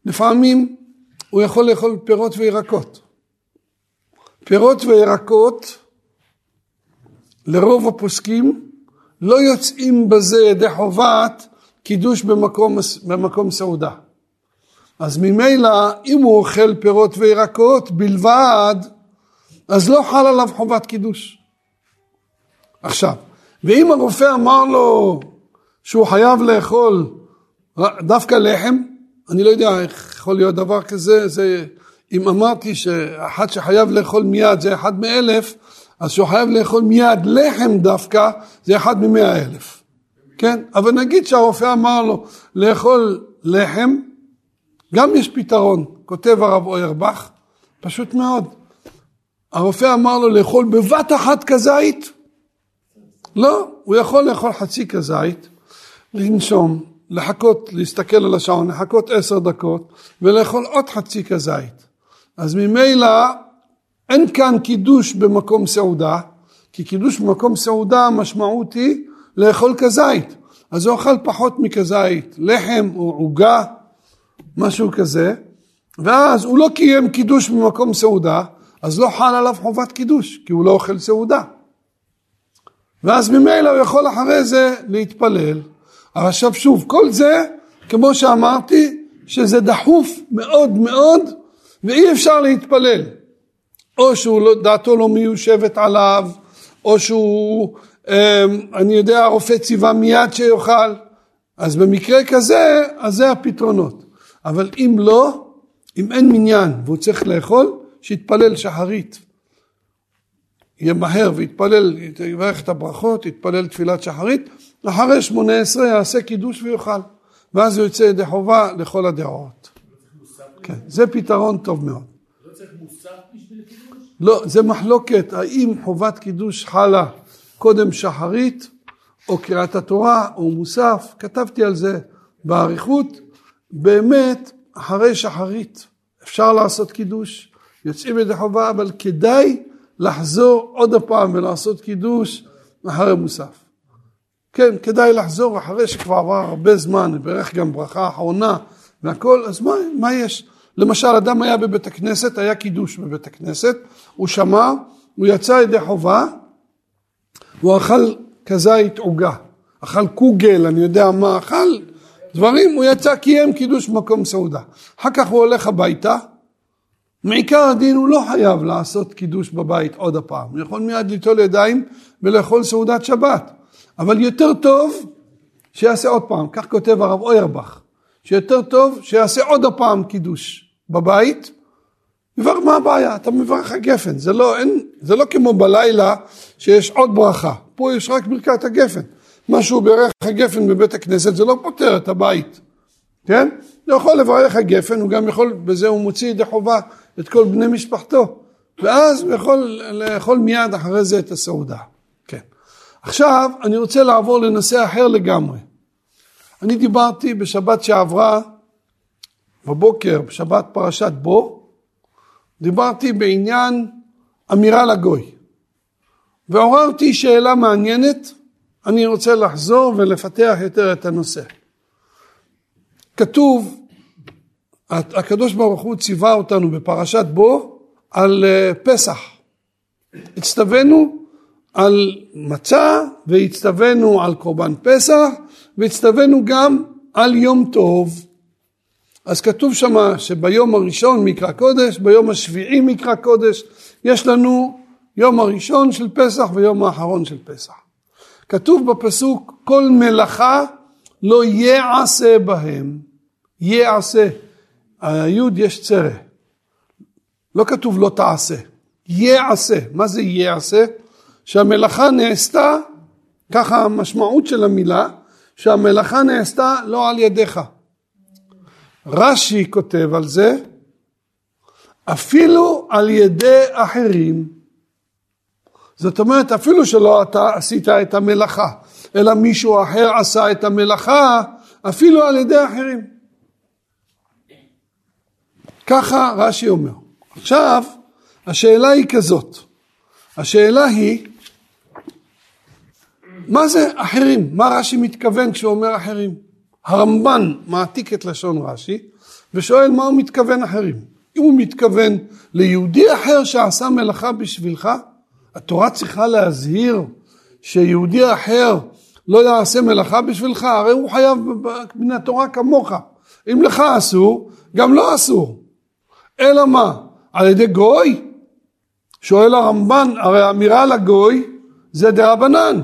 לפעמים הוא יכול לאכול פירות וירקות. פירות וירקות לרוב הפוסקים לא יוצאים בזה ידי חובת קידוש במקום, במקום סעודה. אז ממילא אם הוא אוכל פירות וירקות בלבד, אז לא חל עליו חובת קידוש. עכשיו, ואם הרופא אמר לו שהוא חייב לאכול דווקא לחם, אני לא יודע איך יכול להיות דבר כזה, זה, אם אמרתי שאחד שחייב לאכול מיד זה אחד מאלף, אז שהוא חייב לאכול מיד לחם דווקא, זה אחד ממאה אלף. כן? אבל נגיד שהרופא אמר לו לאכול לחם, גם יש פתרון, כותב הרב אוירבך, פשוט מאוד. הרופא אמר לו לאכול בבת אחת כזית, לא, הוא יכול לאכול חצי כזית, לנשום, לחכות, להסתכל על השעון, לחכות עשר דקות ולאכול עוד חצי כזית. אז ממילא אין כאן קידוש במקום סעודה, כי קידוש במקום סעודה המשמעות היא לאכול כזית. אז הוא אכל פחות מכזית, לחם או עוגה, משהו כזה, ואז הוא לא קיים קידוש במקום סעודה, אז לא חל עליו חובת קידוש, כי הוא לא אוכל סעודה. ואז ממילא הוא יכול אחרי זה להתפלל. עכשיו שוב, כל זה, כמו שאמרתי, שזה דחוף מאוד מאוד, ואי אפשר להתפלל. או שהוא לא, לא מיושבת עליו, או שהוא, אמ, אני יודע, הרופא ציווה מיד שיאכל. אז במקרה כזה, אז זה הפתרונות. אבל אם לא, אם אין מניין והוא צריך לאכול, שיתפלל שחרית. ימהר ויתפלל, יברך את הברכות, יתפלל תפילת שחרית, אחרי שמונה עשרה יעשה קידוש ויאכל, ואז הוא יוצא ידי חובה לכל הדעות. כן, זה פתרון טוב מאוד. לא צריך מוסף בשביל? לא, זה מחלוקת, האם חובת קידוש חלה קודם שחרית, או קריאת התורה, או מוסף, כתבתי על זה באריכות, באמת, אחרי שחרית אפשר לעשות קידוש, יוצאים ידי חובה, אבל כדאי לחזור עוד הפעם ולעשות קידוש אחרי מוסף. כן, כדאי לחזור אחרי שכבר עבר הרבה זמן, ברך גם ברכה אחרונה והכל, אז מה, מה יש? למשל, אדם היה בבית הכנסת, היה קידוש בבית הכנסת, הוא שמע, הוא יצא ידי חובה, הוא אכל כזית עוגה, אכל קוגל, אני יודע מה אכל, דברים, הוא יצא, קיים קידוש במקום סעודה. אחר כך הוא הולך הביתה, מעיקר הדין הוא לא חייב לעשות קידוש בבית עוד הפעם, הוא יכול מיד ליטול ידיים ולאכול סעודת שבת, אבל יותר טוב שיעשה עוד פעם, כך כותב הרב אוירבך, שיותר טוב שיעשה עוד הפעם קידוש בבית, מברך מה הבעיה, אתה מברך הגפן, זה לא, אין, זה לא כמו בלילה שיש עוד ברכה, פה יש רק ברכת הגפן, מה שהוא בירך הגפן בבית הכנסת זה לא פותר את הבית, כן? הוא יכול לברך הגפן, הוא גם יכול, בזה הוא מוציא ידי חובה את כל בני משפחתו, ואז הוא יכול לאכול מיד אחרי זה את הסעודה. כן. עכשיו אני רוצה לעבור לנושא אחר לגמרי. אני דיברתי בשבת שעברה, בבוקר, בשבת פרשת בו, דיברתי בעניין אמירה לגוי. ועוררתי שאלה מעניינת, אני רוצה לחזור ולפתח יותר את הנושא. כתוב הקדוש ברוך הוא ציווה אותנו בפרשת בו על אה, פסח. הצטווינו על מצה והצטווינו על קורבן פסח והצטווינו גם על יום טוב. אז כתוב שמה שביום הראשון מקרא קודש, ביום השביעי מקרא קודש, יש לנו יום הראשון של פסח ויום האחרון של פסח. כתוב בפסוק כל מלאכה לא יעשה בהם, יעשה. היוד יש צרה. לא כתוב לא תעשה, יעשה. מה זה יעשה? שהמלאכה נעשתה, ככה המשמעות של המילה, שהמלאכה נעשתה לא על ידיך. רש"י כותב על זה, אפילו על ידי אחרים. זאת אומרת, אפילו שלא אתה עשית את המלאכה, אלא מישהו אחר עשה את המלאכה, אפילו על ידי אחרים. ככה רש"י אומר. עכשיו, השאלה היא כזאת, השאלה היא, מה זה אחרים? מה רש"י מתכוון כשהוא אומר אחרים? הרמב"ן מעתיק את לשון רש"י ושואל מה הוא מתכוון אחרים. אם הוא מתכוון ליהודי אחר שעשה מלאכה בשבילך, התורה צריכה להזהיר שיהודי אחר לא יעשה מלאכה בשבילך, הרי הוא חייב מן התורה כמוך. אם לך אסור, גם לא אסור. אלא מה? על ידי גוי? שואל הרמב"ן, הרי אמירה לגוי זה דרבנן.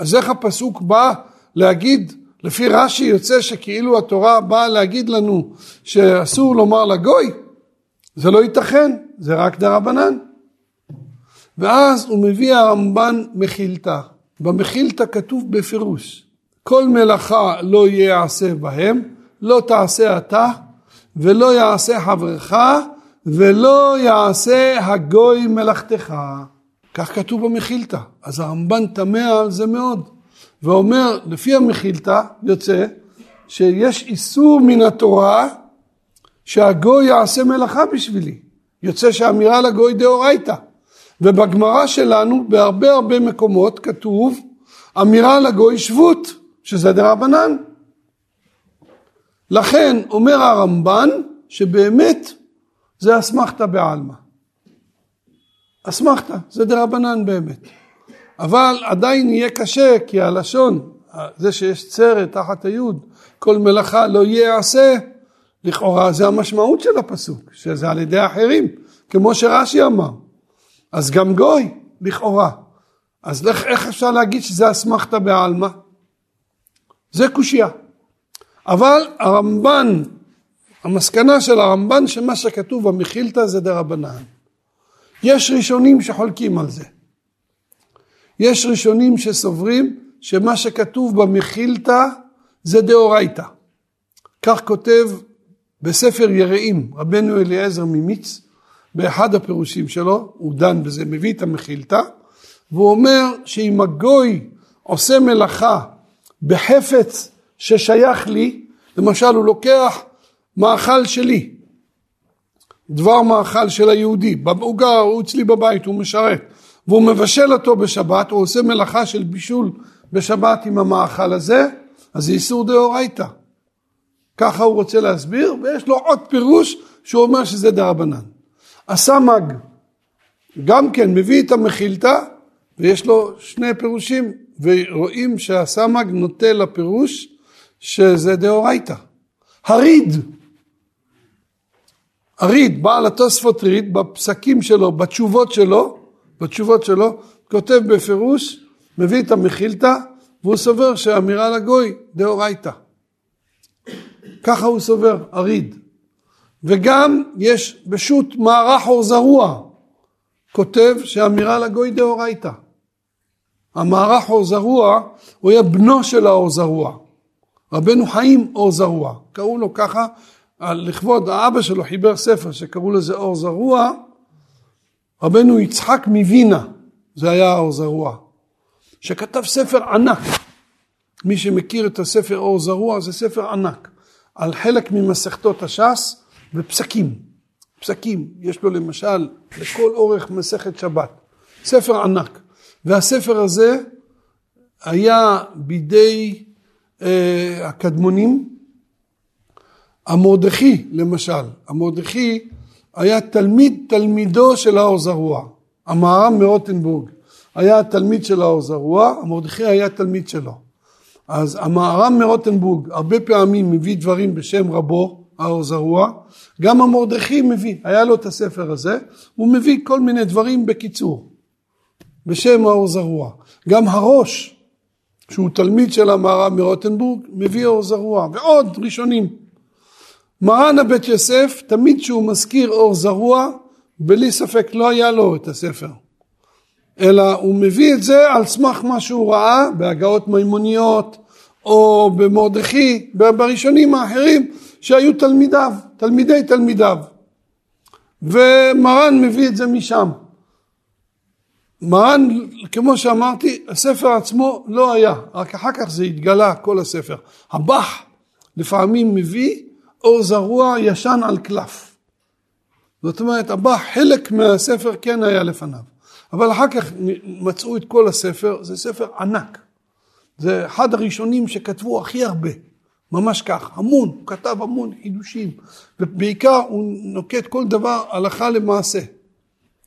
אז איך הפסוק בא להגיד, לפי רש"י יוצא שכאילו התורה באה להגיד לנו שאסור לומר לגוי? זה לא ייתכן, זה רק דרבנן. ואז הוא מביא הרמב"ן מחילתא. במחילתא כתוב בפירוש, כל מלאכה לא יעשה בהם, לא תעשה אתה ולא יעשה חברך ולא יעשה הגוי מלאכתך. כך כתוב במחילתא. אז הרמב"ן תמה על זה מאוד, ואומר, לפי המחילתא יוצא שיש איסור מן התורה שהגוי יעשה מלאכה בשבילי. יוצא שאמירה לגוי דאורייתא. ובגמרא שלנו בהרבה הרבה מקומות כתוב אמירה לגוי שבות, שזה דרבנן. לכן אומר הרמב"ן שבאמת זה אסמכתא בעלמא. אסמכתא, זה דרבנן באמת. אבל עדיין יהיה קשה כי הלשון, זה שיש צרת תחת היוד, כל מלאכה לא יעשה, לכאורה זה המשמעות של הפסוק, שזה על ידי אחרים, כמו שרש"י אמר. אז גם גוי, לכאורה. אז איך, איך אפשר להגיד שזה אסמכתא בעלמא? זה קושייה. אבל הרמב"ן, המסקנה של הרמב"ן שמה שכתוב במחילתא זה דרבנן. יש ראשונים שחולקים על זה. יש ראשונים שסוברים שמה שכתוב במחילתא זה דאורייתא. כך כותב בספר יראים רבנו אליעזר ממיץ באחד הפירושים שלו, הוא דן בזה, מביא את המחילתא, והוא אומר שאם הגוי עושה מלאכה בחפץ ששייך לי, למשל הוא לוקח מאכל שלי, דבר מאכל של היהודי, הוא גר, הוא אצלי בבית, הוא משרת, והוא מבשל אותו בשבת, הוא עושה מלאכה של בישול בשבת עם המאכל הזה, אז זה איסור דאורייתא. ככה הוא רוצה להסביר, ויש לו עוד פירוש שהוא אומר שזה דרבנן. הסמ"ג גם כן מביא את המחילתא ויש לו שני פירושים ורואים שהסמ"ג נוטה לפירוש שזה דאורייתא. הריד, הריד, בעל התוספות ריד, בפסקים שלו, בתשובות שלו, בתשובות שלו, כותב בפירוש, מביא את המחילתא, והוא סובר שאמירה לגוי דאורייתא. ככה הוא סובר, הריד. וגם יש בשו"ת מערך אור זרוע, כותב שאמירה לגוי דאורייתא. המערך אור זרוע הוא היה בנו של האור זרוע. רבנו חיים אור זרוע, קראו לו ככה, לכבוד האבא שלו חיבר ספר שקראו לזה אור זרוע, רבנו יצחק מווינה, זה היה האור זרוע, שכתב ספר ענק. מי שמכיר את הספר אור זרוע זה ספר ענק, על חלק ממסכתות הש"ס ופסקים. פסקים, יש לו למשל לכל אורך מסכת שבת, ספר ענק. והספר הזה היה בידי אה, הקדמונים. המרדכי למשל, המרדכי היה תלמיד תלמידו של האור זרוע, המהר"ם מרוטנבורג היה תלמיד של האור זרוע, המרדכי היה תלמיד שלו. אז המהר"ם מרוטנבורג הרבה פעמים מביא דברים בשם רבו, האור זרוע, גם המרדכי מביא, היה לו את הספר הזה, הוא מביא כל מיני דברים בקיצור, בשם האור זרוע. גם הראש, שהוא תלמיד של המהר"ם מרוטנבורג, מביא אור זרוע, ועוד ראשונים. מרן הבית יוסף, תמיד שהוא מזכיר אור זרוע, בלי ספק לא היה לו את הספר. אלא הוא מביא את זה על סמך מה שהוא ראה בהגאות מימוניות או במרדכי, בראשונים האחרים שהיו תלמידיו, תלמידי תלמידיו. ומרן מביא את זה משם. מרן, כמו שאמרתי, הספר עצמו לא היה, רק אחר כך זה התגלה, כל הספר. הבח לפעמים מביא אור זרוע ישן על קלף. זאת אומרת, הבח, חלק מהספר כן היה לפניו. אבל אחר כך מצאו את כל הספר, זה ספר ענק. זה אחד הראשונים שכתבו הכי הרבה. ממש כך, המון, הוא כתב המון חידושים, ובעיקר הוא נוקט כל דבר הלכה למעשה.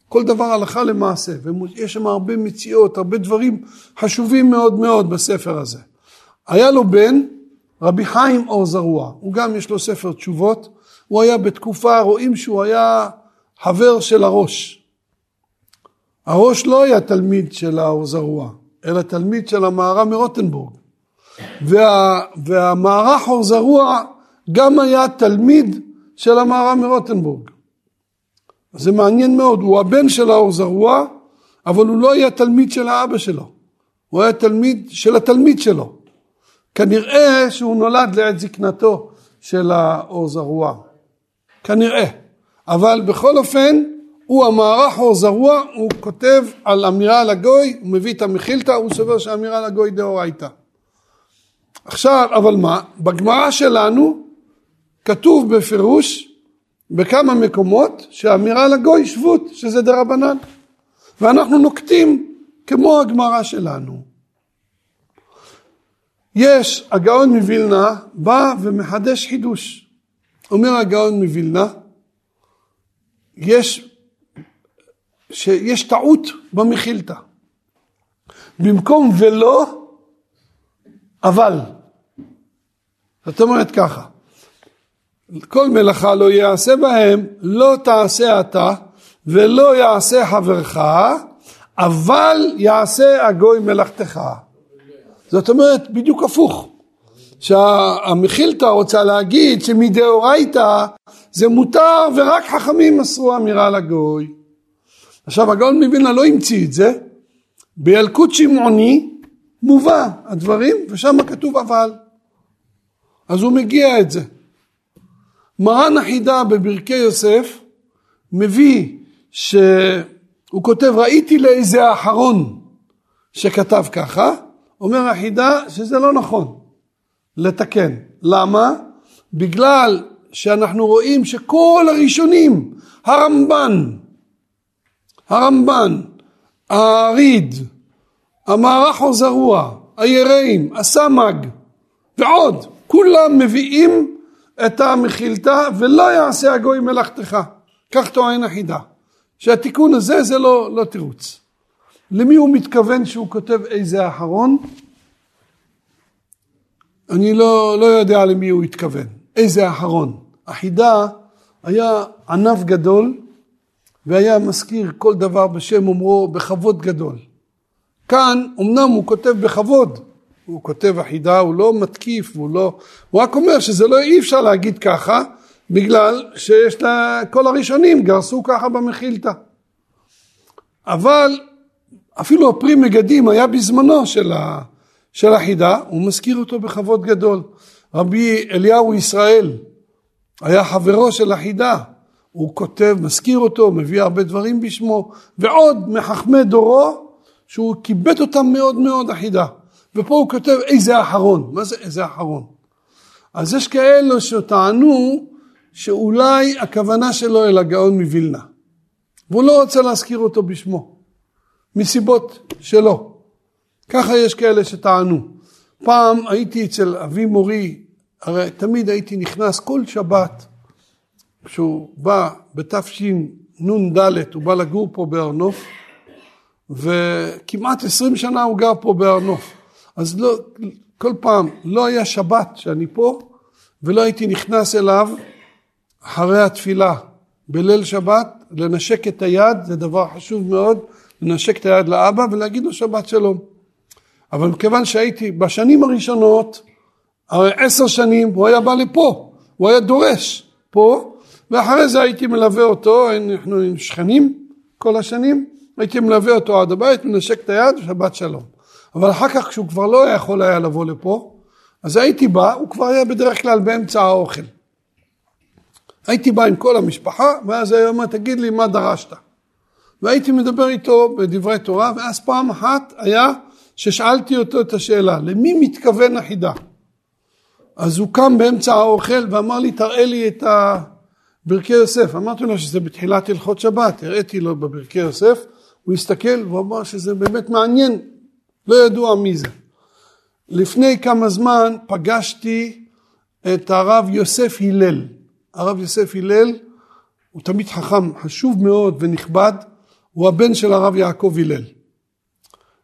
כל דבר הלכה למעשה, ויש שם הרבה מציאות, הרבה דברים חשובים מאוד מאוד בספר הזה. היה לו בן, רבי חיים אור זרוע, הוא גם יש לו ספר תשובות, הוא היה בתקופה, רואים שהוא היה חבר של הראש. הראש לא היה תלמיד של האור זרוע, אלא תלמיד של המהר"ם מרוטנבורג. וה, והמערך אור זרוע גם היה תלמיד של המהר"ם מרוטנבורג. זה מעניין מאוד, הוא הבן של האור זרוע, אבל הוא לא היה תלמיד של האבא שלו, הוא היה תלמיד של התלמיד שלו. כנראה שהוא נולד לעת זקנתו של האור זרוע, כנראה. אבל בכל אופן, הוא המערך אור זרוע, הוא כותב על אמירה לגוי, הוא מביא את המחילתא, הוא סובר שאמירה לגוי דאורייתא. עכשיו, אבל מה? בגמרא שלנו כתוב בפירוש בכמה מקומות שאמירה לגוי שבות, שזה דרבנן. ואנחנו נוקטים כמו הגמרא שלנו. יש, הגאון מווילנה בא ומחדש חידוש. אומר הגאון מווילנה, יש, שיש טעות במחילתא. במקום ולא, אבל. זאת אומרת ככה, כל מלאכה לא יעשה בהם, לא תעשה אתה ולא יעשה חברך, אבל יעשה הגוי מלאכתך. זאת אומרת, בדיוק הפוך. שהמחילתא רוצה להגיד שמדאורייתא זה מותר ורק חכמים מסרו אמירה לגוי. עכשיו הגאון מווילנה לא המציא את זה, בילקוט שמעוני מובא הדברים ושם כתוב אבל. אז הוא מגיע את זה. מרן החידה בברכי יוסף מביא שהוא כותב ראיתי לאיזה האחרון שכתב ככה, אומר החידה שזה לא נכון לתקן. למה? בגלל שאנחנו רואים שכל הראשונים, הרמב"ן, הרמב"ן, האריד, המערך עוזרוע, היראים, הסמ"ג ועוד, כולם מביאים את המחילתא ולא יעשה הגוי מלאכתך. כך טוען החידה. שהתיקון הזה זה לא, לא תירוץ. למי הוא מתכוון שהוא כותב איזה אחרון? אני לא, לא יודע למי הוא התכוון. איזה אחרון. החידה היה ענף גדול והיה מזכיר כל דבר בשם אומרו בכבוד גדול. כאן אמנם הוא כותב בכבוד, הוא כותב החידה, הוא לא מתקיף, הוא לא... הוא רק אומר שזה לא אי אפשר להגיד ככה, בגלל שיש לה... כל הראשונים גרסו ככה במחילתא. אבל אפילו הפרי מגדים היה בזמנו של, ה... של החידה, הוא מזכיר אותו בכבוד גדול. רבי אליהו ישראל היה חברו של החידה, הוא כותב, מזכיר אותו, מביא הרבה דברים בשמו, ועוד מחכמי דורו, שהוא כיבד אותם מאוד מאוד החידה. ופה הוא כותב איזה אחרון, מה זה איזה אחרון? אז יש כאלו שטענו שאולי הכוונה שלו אל הגאון מווילנה, והוא לא רוצה להזכיר אותו בשמו, מסיבות שלו. ככה יש כאלה שטענו. פעם הייתי אצל אבי מורי, הרי תמיד הייתי נכנס כל שבת, כשהוא בא בתשנ"ד, הוא בא לגור פה בהר נוף, וכמעט עשרים שנה הוא גר פה בהר נוף. אז לא, כל פעם לא היה שבת שאני פה ולא הייתי נכנס אליו אחרי התפילה בליל שבת לנשק את היד, זה דבר חשוב מאוד, לנשק את היד לאבא ולהגיד לו שבת שלום. אבל מכיוון שהייתי בשנים הראשונות, הרי עשר שנים הוא היה בא לפה, הוא היה דורש פה, ואחרי זה הייתי מלווה אותו, אנחנו שכנים כל השנים, הייתי מלווה אותו עד הבית, מנשק את היד, שבת שלום. אבל אחר כך כשהוא כבר לא יכול היה לבוא לפה, אז הייתי בא, הוא כבר היה בדרך כלל באמצע האוכל. הייתי בא עם כל המשפחה, ואז היה אומר, תגיד לי מה דרשת. והייתי מדבר איתו בדברי תורה, ואז פעם אחת היה ששאלתי אותו את השאלה, למי מתכוון החידה? אז הוא קם באמצע האוכל ואמר לי, תראה לי את ברכי יוסף. אמרתי לו שזה בתחילת הלכות שבת, הראיתי לו בברכי יוסף, הוא הסתכל והוא אמר שזה באמת מעניין, לא ידוע מי זה. לפני כמה זמן פגשתי את הרב יוסף הלל. הרב יוסף הלל הוא תמיד חכם, חשוב מאוד ונכבד, הוא הבן של הרב יעקב הלל.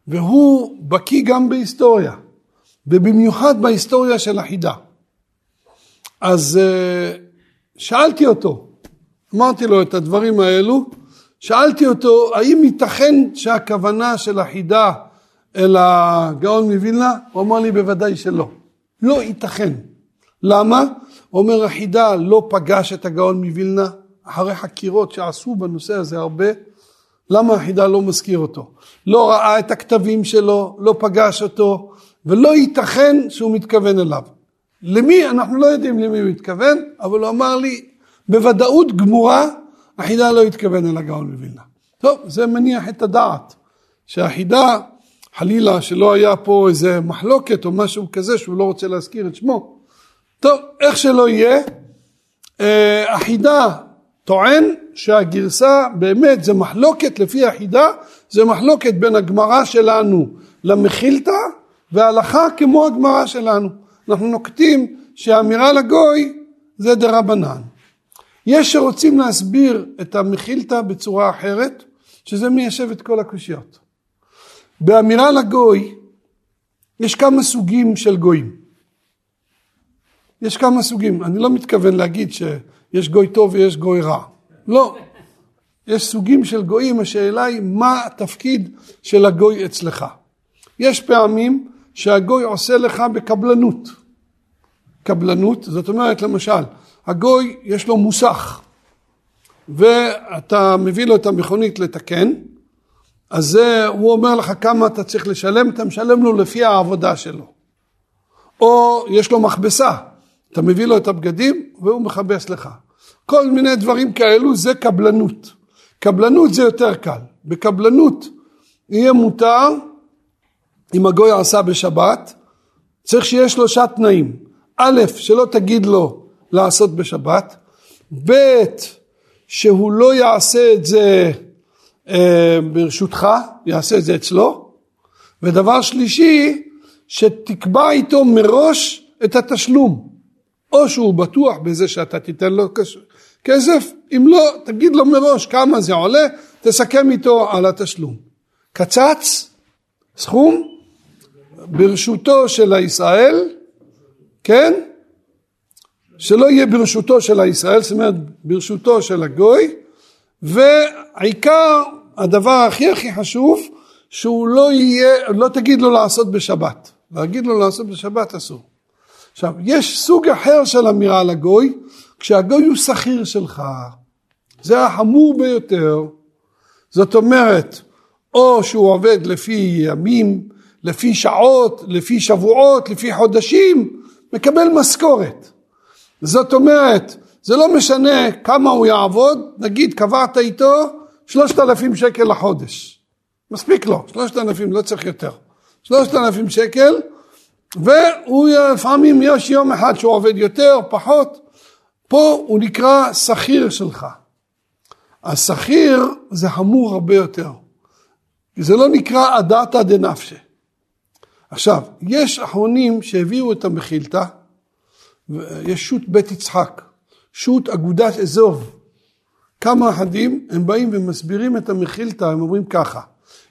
והוא בקיא גם בהיסטוריה, ובמיוחד בהיסטוריה של החידה. אז אה, שאלתי אותו, אמרתי לו את הדברים האלו, שאלתי אותו האם ייתכן שהכוונה של החידה אל הגאון מווילנה? הוא אמר לי בוודאי שלא. לא ייתכן. למה? אומר החידה לא פגש את הגאון מווילנה אחרי חקירות שעשו בנושא הזה הרבה. למה החידה לא מזכיר אותו? לא ראה את הכתבים שלו, לא פגש אותו, ולא ייתכן שהוא מתכוון אליו. למי? אנחנו לא יודעים למי הוא התכוון, אבל הוא אמר לי בוודאות גמורה, החידה לא התכוון אל הגאון מווילנה. טוב, זה מניח את הדעת, שהחידה, חלילה שלא היה פה איזה מחלוקת או משהו כזה שהוא לא רוצה להזכיר את שמו. טוב, איך שלא יהיה, אה, החידה טוען שהגרסה באמת זה מחלוקת לפי החידה, זה מחלוקת בין הגמרא שלנו למחילתא והלכה כמו הגמרא שלנו. אנחנו נוקטים שהאמירה לגוי זה דה רבנן. יש שרוצים להסביר את המחילתא בצורה אחרת, שזה מיישב את כל הקושיות. באמירה לגוי יש כמה סוגים של גויים. יש כמה סוגים, אני לא מתכוון להגיד שיש גוי טוב ויש גוי רע, לא. יש סוגים של גויים, השאלה היא מה התפקיד של הגוי אצלך. יש פעמים שהגוי עושה לך בקבלנות. קבלנות, זאת אומרת למשל, הגוי יש לו מוסך ואתה מביא לו את המכונית לתקן, אז זה, הוא אומר לך כמה אתה צריך לשלם, אתה משלם לו לפי העבודה שלו. או יש לו מכבסה, אתה מביא לו את הבגדים והוא מכבס לך. כל מיני דברים כאלו זה קבלנות. קבלנות זה יותר קל. בקבלנות יהיה מותר, אם הגוי עשה בשבת, צריך שיהיה שלושה תנאים. א', שלא תגיד לו לעשות בשבת, ב', שהוא לא יעשה את זה אה, ברשותך, יעשה את זה אצלו, ודבר שלישי, שתקבע איתו מראש את התשלום. או שהוא בטוח בזה שאתה תיתן לו כסף, אם לא, תגיד לו מראש כמה זה עולה, תסכם איתו על התשלום. קצץ, סכום, ברשותו של הישראל, כן? שלא יהיה ברשותו של הישראל, זאת אומרת ברשותו של הגוי, והעיקר, הדבר הכי הכי חשוב, שהוא לא יהיה, לא תגיד לו לעשות בשבת. להגיד לו לעשות בשבת אסור. עכשיו, יש סוג אחר של אמירה לגוי, כשהגוי הוא שכיר שלך. זה החמור ביותר. זאת אומרת, או שהוא עובד לפי ימים, לפי שעות, לפי שבועות, לפי חודשים, מקבל משכורת. זאת אומרת, זה לא משנה כמה הוא יעבוד, נגיד קבעת איתו שלושת אלפים שקל לחודש. מספיק לו, שלושת אלפים, לא צריך יותר. שלושת אלפים שקל, והוא לפעמים יש יום אחד שהוא עובד יותר, פחות, פה הוא נקרא שכיר שלך. השכיר זה חמור הרבה יותר, זה לא נקרא הדתא דנפשי. עכשיו, יש אחרונים שהביאו את המחילתא, יש שו"ת בית יצחק, שו"ת אגודת אזוב. כמה אחדים, הם באים ומסבירים את המחילתא, הם אומרים ככה,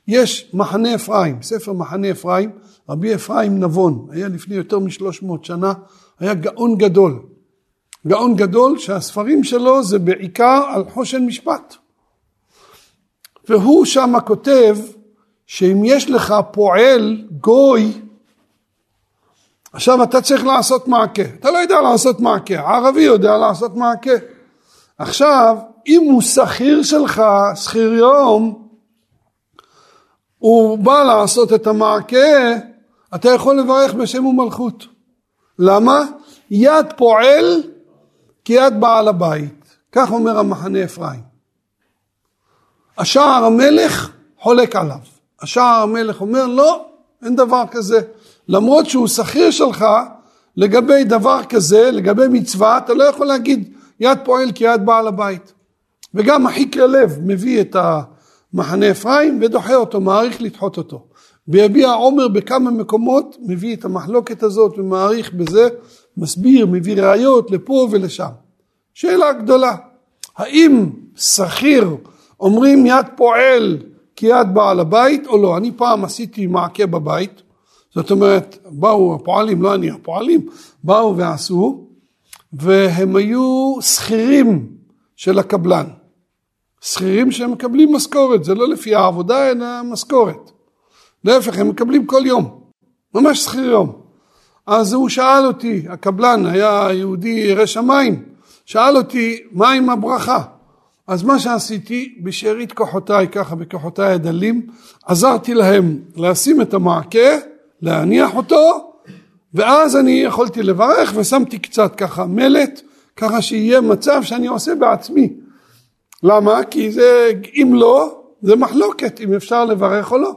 יש מחנה אפרים, ספר מחנה אפרים, רבי אפרים נבון, היה לפני יותר משלוש מאות שנה, היה גאון גדול. גאון גדול שהספרים שלו זה בעיקר על חושן משפט. והוא שם כותב שאם יש לך פועל גוי, עכשיו אתה צריך לעשות מעקה. אתה לא יודע לעשות מעקה, הערבי יודע לעשות מעקה. עכשיו, אם הוא שכיר שלך, שכיר יום, הוא בא לעשות את המעקה, אתה יכול לברך בשם ומלכות. למה? יד פועל כיד בעל הבית. כך אומר המחנה אפרים. השער המלך חולק עליו. השער המלך אומר לא, אין דבר כזה. למרות שהוא שכיר שלך, לגבי דבר כזה, לגבי מצווה, אתה לא יכול להגיד יד פועל כיד בעל הבית. וגם אחיקרי לב מביא את המחנה אפרים ודוחה אותו, מעריך לדחות אותו. ביביע עומר בכמה מקומות מביא את המחלוקת הזאת ומעריך בזה, מסביר, מביא ראיות לפה ולשם. שאלה גדולה, האם שכיר אומרים יד פועל כיד בעל הבית או לא. אני פעם עשיתי מעקה בבית, זאת אומרת, באו הפועלים, לא אני, הפועלים, באו ועשו, והם היו שכירים של הקבלן. שכירים שהם מקבלים משכורת, זה לא לפי העבודה אלא משכורת. להפך, הם מקבלים כל יום, ממש שכיר יום. אז הוא שאל אותי, הקבלן היה יהודי ירא שמיים, שאל אותי מה עם הברכה? אז מה שעשיתי, בשארית כוחותיי, ככה בכוחותיי הדלים, עזרתי להם לשים את המעקה, להניח אותו, ואז אני יכולתי לברך ושמתי קצת ככה מלט, ככה שיהיה מצב שאני עושה בעצמי. למה? כי זה, אם לא, זה מחלוקת אם אפשר לברך או לא.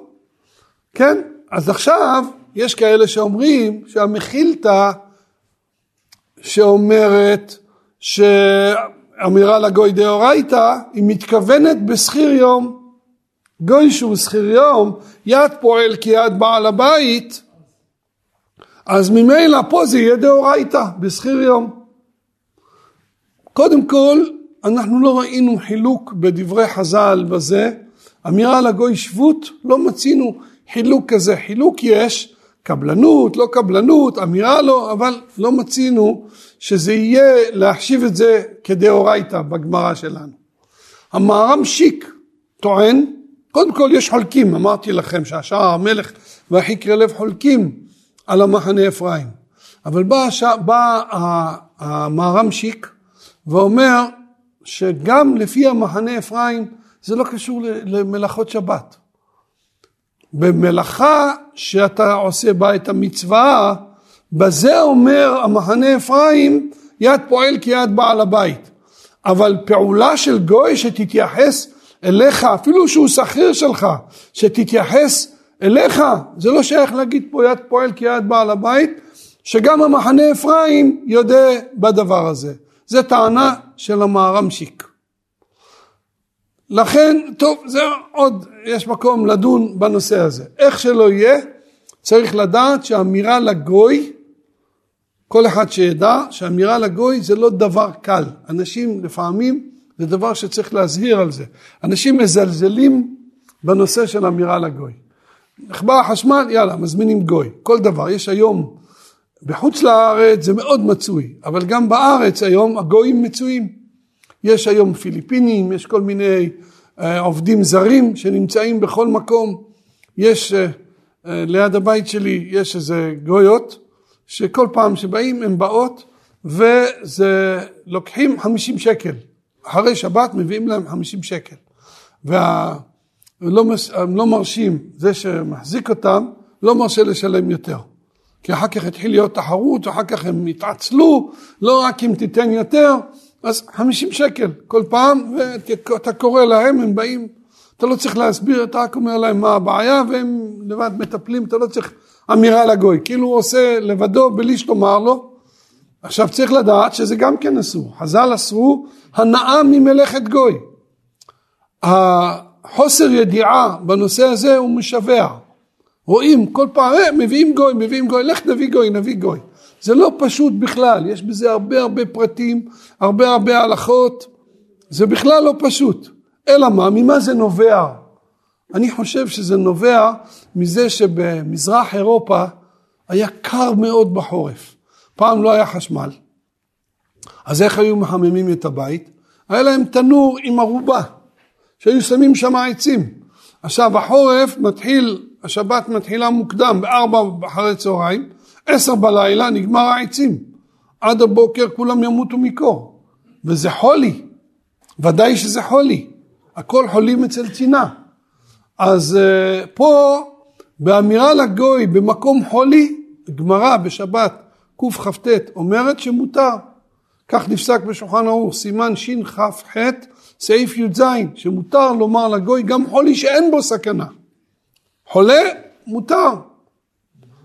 כן? אז עכשיו יש כאלה שאומרים שהמחילתא שאומרת שאמירה לגוי דאורייתא היא מתכוונת בשכיר יום. גוי שהוא שכיר יום, יד פועל כיד בעל הבית, אז ממילא פה זה יהיה דאורייתא, בשכיר יום. קודם כל, אנחנו לא ראינו חילוק בדברי חז"ל בזה, אמירה לגוי שבות, לא מצינו חילוק כזה, חילוק יש, קבלנות, לא קבלנות, אמירה לא, אבל לא מצינו שזה יהיה להחשיב את זה כדאורייתא בגמרא שלנו. המהר"ם שיק טוען, קודם כל יש חולקים, אמרתי לכם שהשער המלך והחיקרי לב חולקים על המחנה אפרים, אבל בא, בא המהר"ם שיק ואומר שגם לפי המחנה אפרים זה לא קשור למלאכות שבת. במלאכה שאתה עושה בה את המצווה, בזה אומר המחנה אפרים יד פועל כיד בעל הבית. אבל פעולה של גוי שתתייחס אליך, אפילו שהוא שכיר שלך, שתתייחס אליך, זה לא שייך להגיד פה יד פועל כיד בעל הבית, שגם המחנה אפרים יודע בדבר הזה. זה טענה של המערמשיק. לכן, טוב, זה עוד, יש מקום לדון בנושא הזה. איך שלא יהיה, צריך לדעת שאמירה לגוי, כל אחד שידע שאמירה לגוי זה לא דבר קל. אנשים לפעמים, זה דבר שצריך להזהיר על זה. אנשים מזלזלים בנושא של אמירה לגוי. נחבא החשמל, יאללה, מזמינים גוי. כל דבר. יש היום בחוץ לארץ זה מאוד מצוי, אבל גם בארץ היום הגויים מצויים. יש היום פיליפינים, יש כל מיני אה, עובדים זרים שנמצאים בכל מקום. יש אה, אה, ליד הבית שלי, יש איזה גויות, שכל פעם שבאים הן באות וזה לוקחים 50 שקל. אחרי שבת מביאים להם 50 שקל. והם לא, לא מרשים, זה שמחזיק אותם לא מרשה לשלם יותר. כי אחר כך התחיל להיות תחרות, ואחר כך הם התעצלו, לא רק אם תיתן יותר, אז 50 שקל כל פעם, ואתה קורא להם, הם באים, אתה לא צריך להסביר, אתה רק אומר להם מה הבעיה, והם לבד מטפלים, אתה לא צריך אמירה לגוי, כאילו הוא עושה לבדו בלי שתאמר לו. עכשיו צריך לדעת שזה גם כן אסור, חז"ל אסרו הנאה ממלאכת גוי. החוסר ידיעה בנושא הזה הוא משווע. רואים כל פעם, אה, מביאים גוי, מביאים גוי, לך נביא גוי, נביא גוי. זה לא פשוט בכלל, יש בזה הרבה הרבה פרטים, הרבה הרבה הלכות, זה בכלל לא פשוט. אלא מה, ממה זה נובע? אני חושב שזה נובע מזה שבמזרח אירופה היה קר מאוד בחורף. פעם לא היה חשמל. אז איך היו מחממים את הבית? היה להם תנור עם ערובה, שהיו שמים שם עצים. עכשיו החורף מתחיל השבת מתחילה מוקדם, בארבע אחרי צהריים, עשר בלילה נגמר העצים. עד הבוקר כולם ימותו מקור. וזה חולי, ודאי שזה חולי. הכל חולים אצל צינה. אז uh, פה באמירה לגוי במקום חולי, גמרא בשבת קכ"ט אומרת שמותר. כך נפסק בשולחן ערוך, סימן שכ"ח, סעיף י"ז, שמותר לומר לגוי גם חולי שאין בו סכנה. חולה, מותר.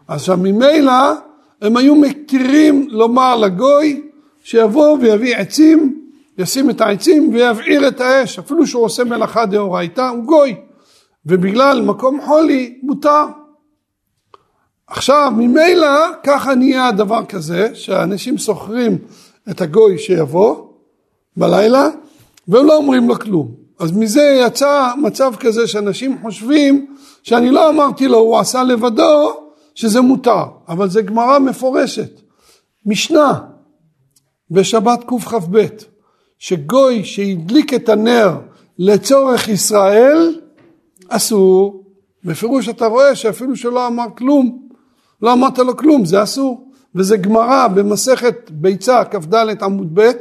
עכשיו ממילא הם היו מכירים לומר לגוי שיבוא ויביא עצים, ישים את העצים ויבעיר את האש, אפילו שהוא עושה מלאכה דאורייתא, הוא גוי, ובגלל מקום חולי מותר. עכשיו ממילא ככה נהיה הדבר כזה שאנשים שוכרים את הגוי שיבוא בלילה והם לא אומרים לו כלום. אז מזה יצא מצב כזה שאנשים חושבים שאני לא אמרתי לו הוא עשה לבדו שזה מותר, אבל זה גמרא מפורשת, משנה בשבת קכ"ב, שגוי שהדליק את הנר לצורך ישראל אסור, בפירוש אתה רואה שאפילו שלא אמר כלום, לא אמרת לו כלום, זה אסור, וזה גמרא במסכת ביצה כ"ד עמוד ב',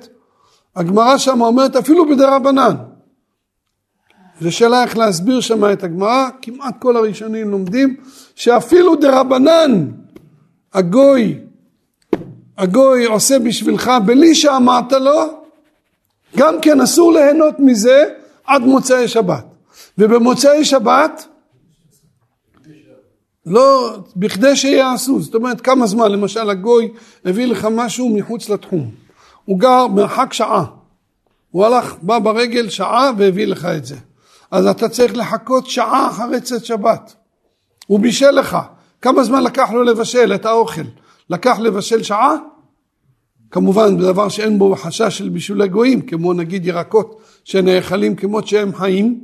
הגמרא שם אומרת אפילו בדרבנן, זו שאלה איך להסביר שם את הגמרא, כמעט כל הראשונים לומדים שאפילו דרבנן הגוי, הגוי עושה בשבילך בלי שאמרת לו, גם כן אסור ליהנות מזה עד מוצאי שבת. ובמוצאי שבת, לא, בכדי שיעשו, זאת אומרת כמה זמן, למשל הגוי הביא לך משהו מחוץ לתחום, הוא גר מרחק שעה, הוא הלך, בא ברגל שעה והביא לך את זה. אז אתה צריך לחכות שעה אחרי צאת שבת. הוא בישל לך. כמה זמן לקח לו לבשל את האוכל? לקח לבשל שעה? כמובן זה דבר שאין בו חשש של בישולי גויים, כמו נגיד ירקות שנאכלים כמות שהם חיים.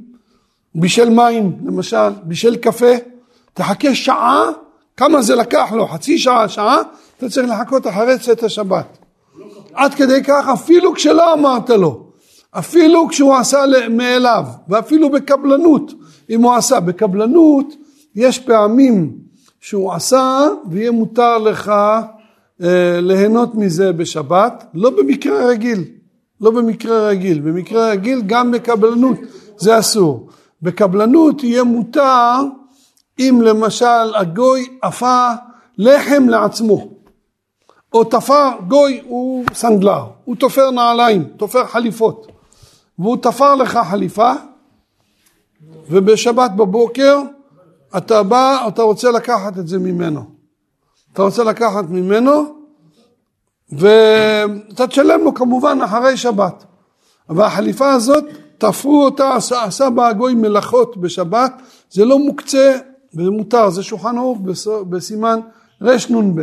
בישל מים למשל, בישל קפה, תחכה שעה, כמה זה לקח לו? חצי שעה, שעה, אתה צריך לחכות אחרי צאת השבת. עד כדי כך אפילו כשלא אמרת לו. אפילו כשהוא עשה מאליו, ואפילו בקבלנות, אם הוא עשה בקבלנות, יש פעמים שהוא עשה ויהיה מותר לך אה, ליהנות מזה בשבת, לא במקרה רגיל, לא במקרה רגיל, במקרה רגיל גם בקבלנות זה אסור. בקבלנות יהיה מותר אם למשל הגוי עפה לחם לעצמו, או תפר, גוי הוא סנדלר, הוא תופר נעליים, תופר חליפות. והוא תפר לך חליפה ובשבת בבוקר אתה בא, אתה רוצה לקחת את זה ממנו. אתה רוצה לקחת ממנו ואתה תשלם לו כמובן אחרי שבת. והחליפה הזאת, תפרו אותה, עשה, עשה בה הגוי מלאכות בשבת, זה לא מוקצה וזה מותר, זה שולחן ערוך בסימן רנ"ב.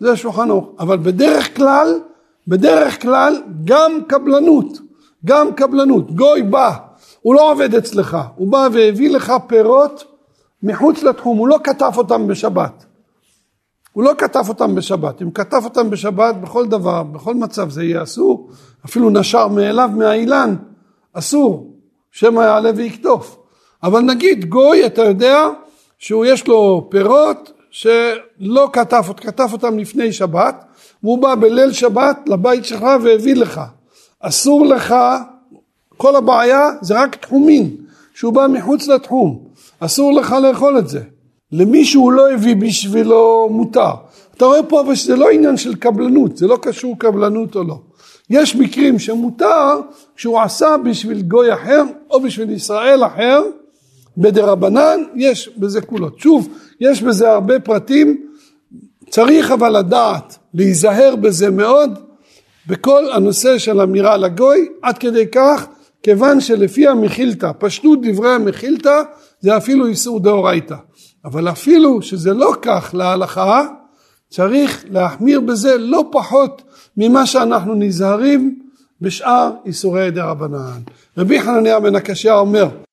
זה שולחן ערוך. אבל בדרך כלל, בדרך כלל גם קבלנות. גם קבלנות, גוי בא, הוא לא עובד אצלך, הוא בא והביא לך פירות מחוץ לתחום, הוא לא כתב אותם בשבת. הוא לא כתב אותם בשבת, אם כתב אותם בשבת בכל דבר, בכל מצב זה יהיה אסור, אפילו נשר מאליו מהאילן, אסור, שמא יעלה ויקטוף. אבל נגיד גוי, אתה יודע שהוא יש לו פירות שלא כתב, כתב אותם לפני שבת, והוא בא בליל שבת לבית שלך והביא לך. אסור לך, כל הבעיה זה רק תחומין, שהוא בא מחוץ לתחום, אסור לך לאכול את זה. למי שהוא לא הביא בשבילו מותר. אתה רואה פה אבל שזה לא עניין של קבלנות, זה לא קשור קבלנות או לא. יש מקרים שמותר כשהוא עשה בשביל גוי אחר או בשביל ישראל אחר, בדרבנן יש בזה כולות. שוב, יש בזה הרבה פרטים, צריך אבל לדעת, להיזהר בזה מאוד, בכל הנושא של אמירה לגוי, עד כדי כך, כיוון שלפי המחילתא, פשטות דברי המחילתא, זה אפילו איסור דאורייתא. אבל אפילו שזה לא כך להלכה, צריך להחמיר בזה לא פחות ממה שאנחנו נזהרים בשאר איסורי דרבנן. רבי חנניה בן הקשיא אומר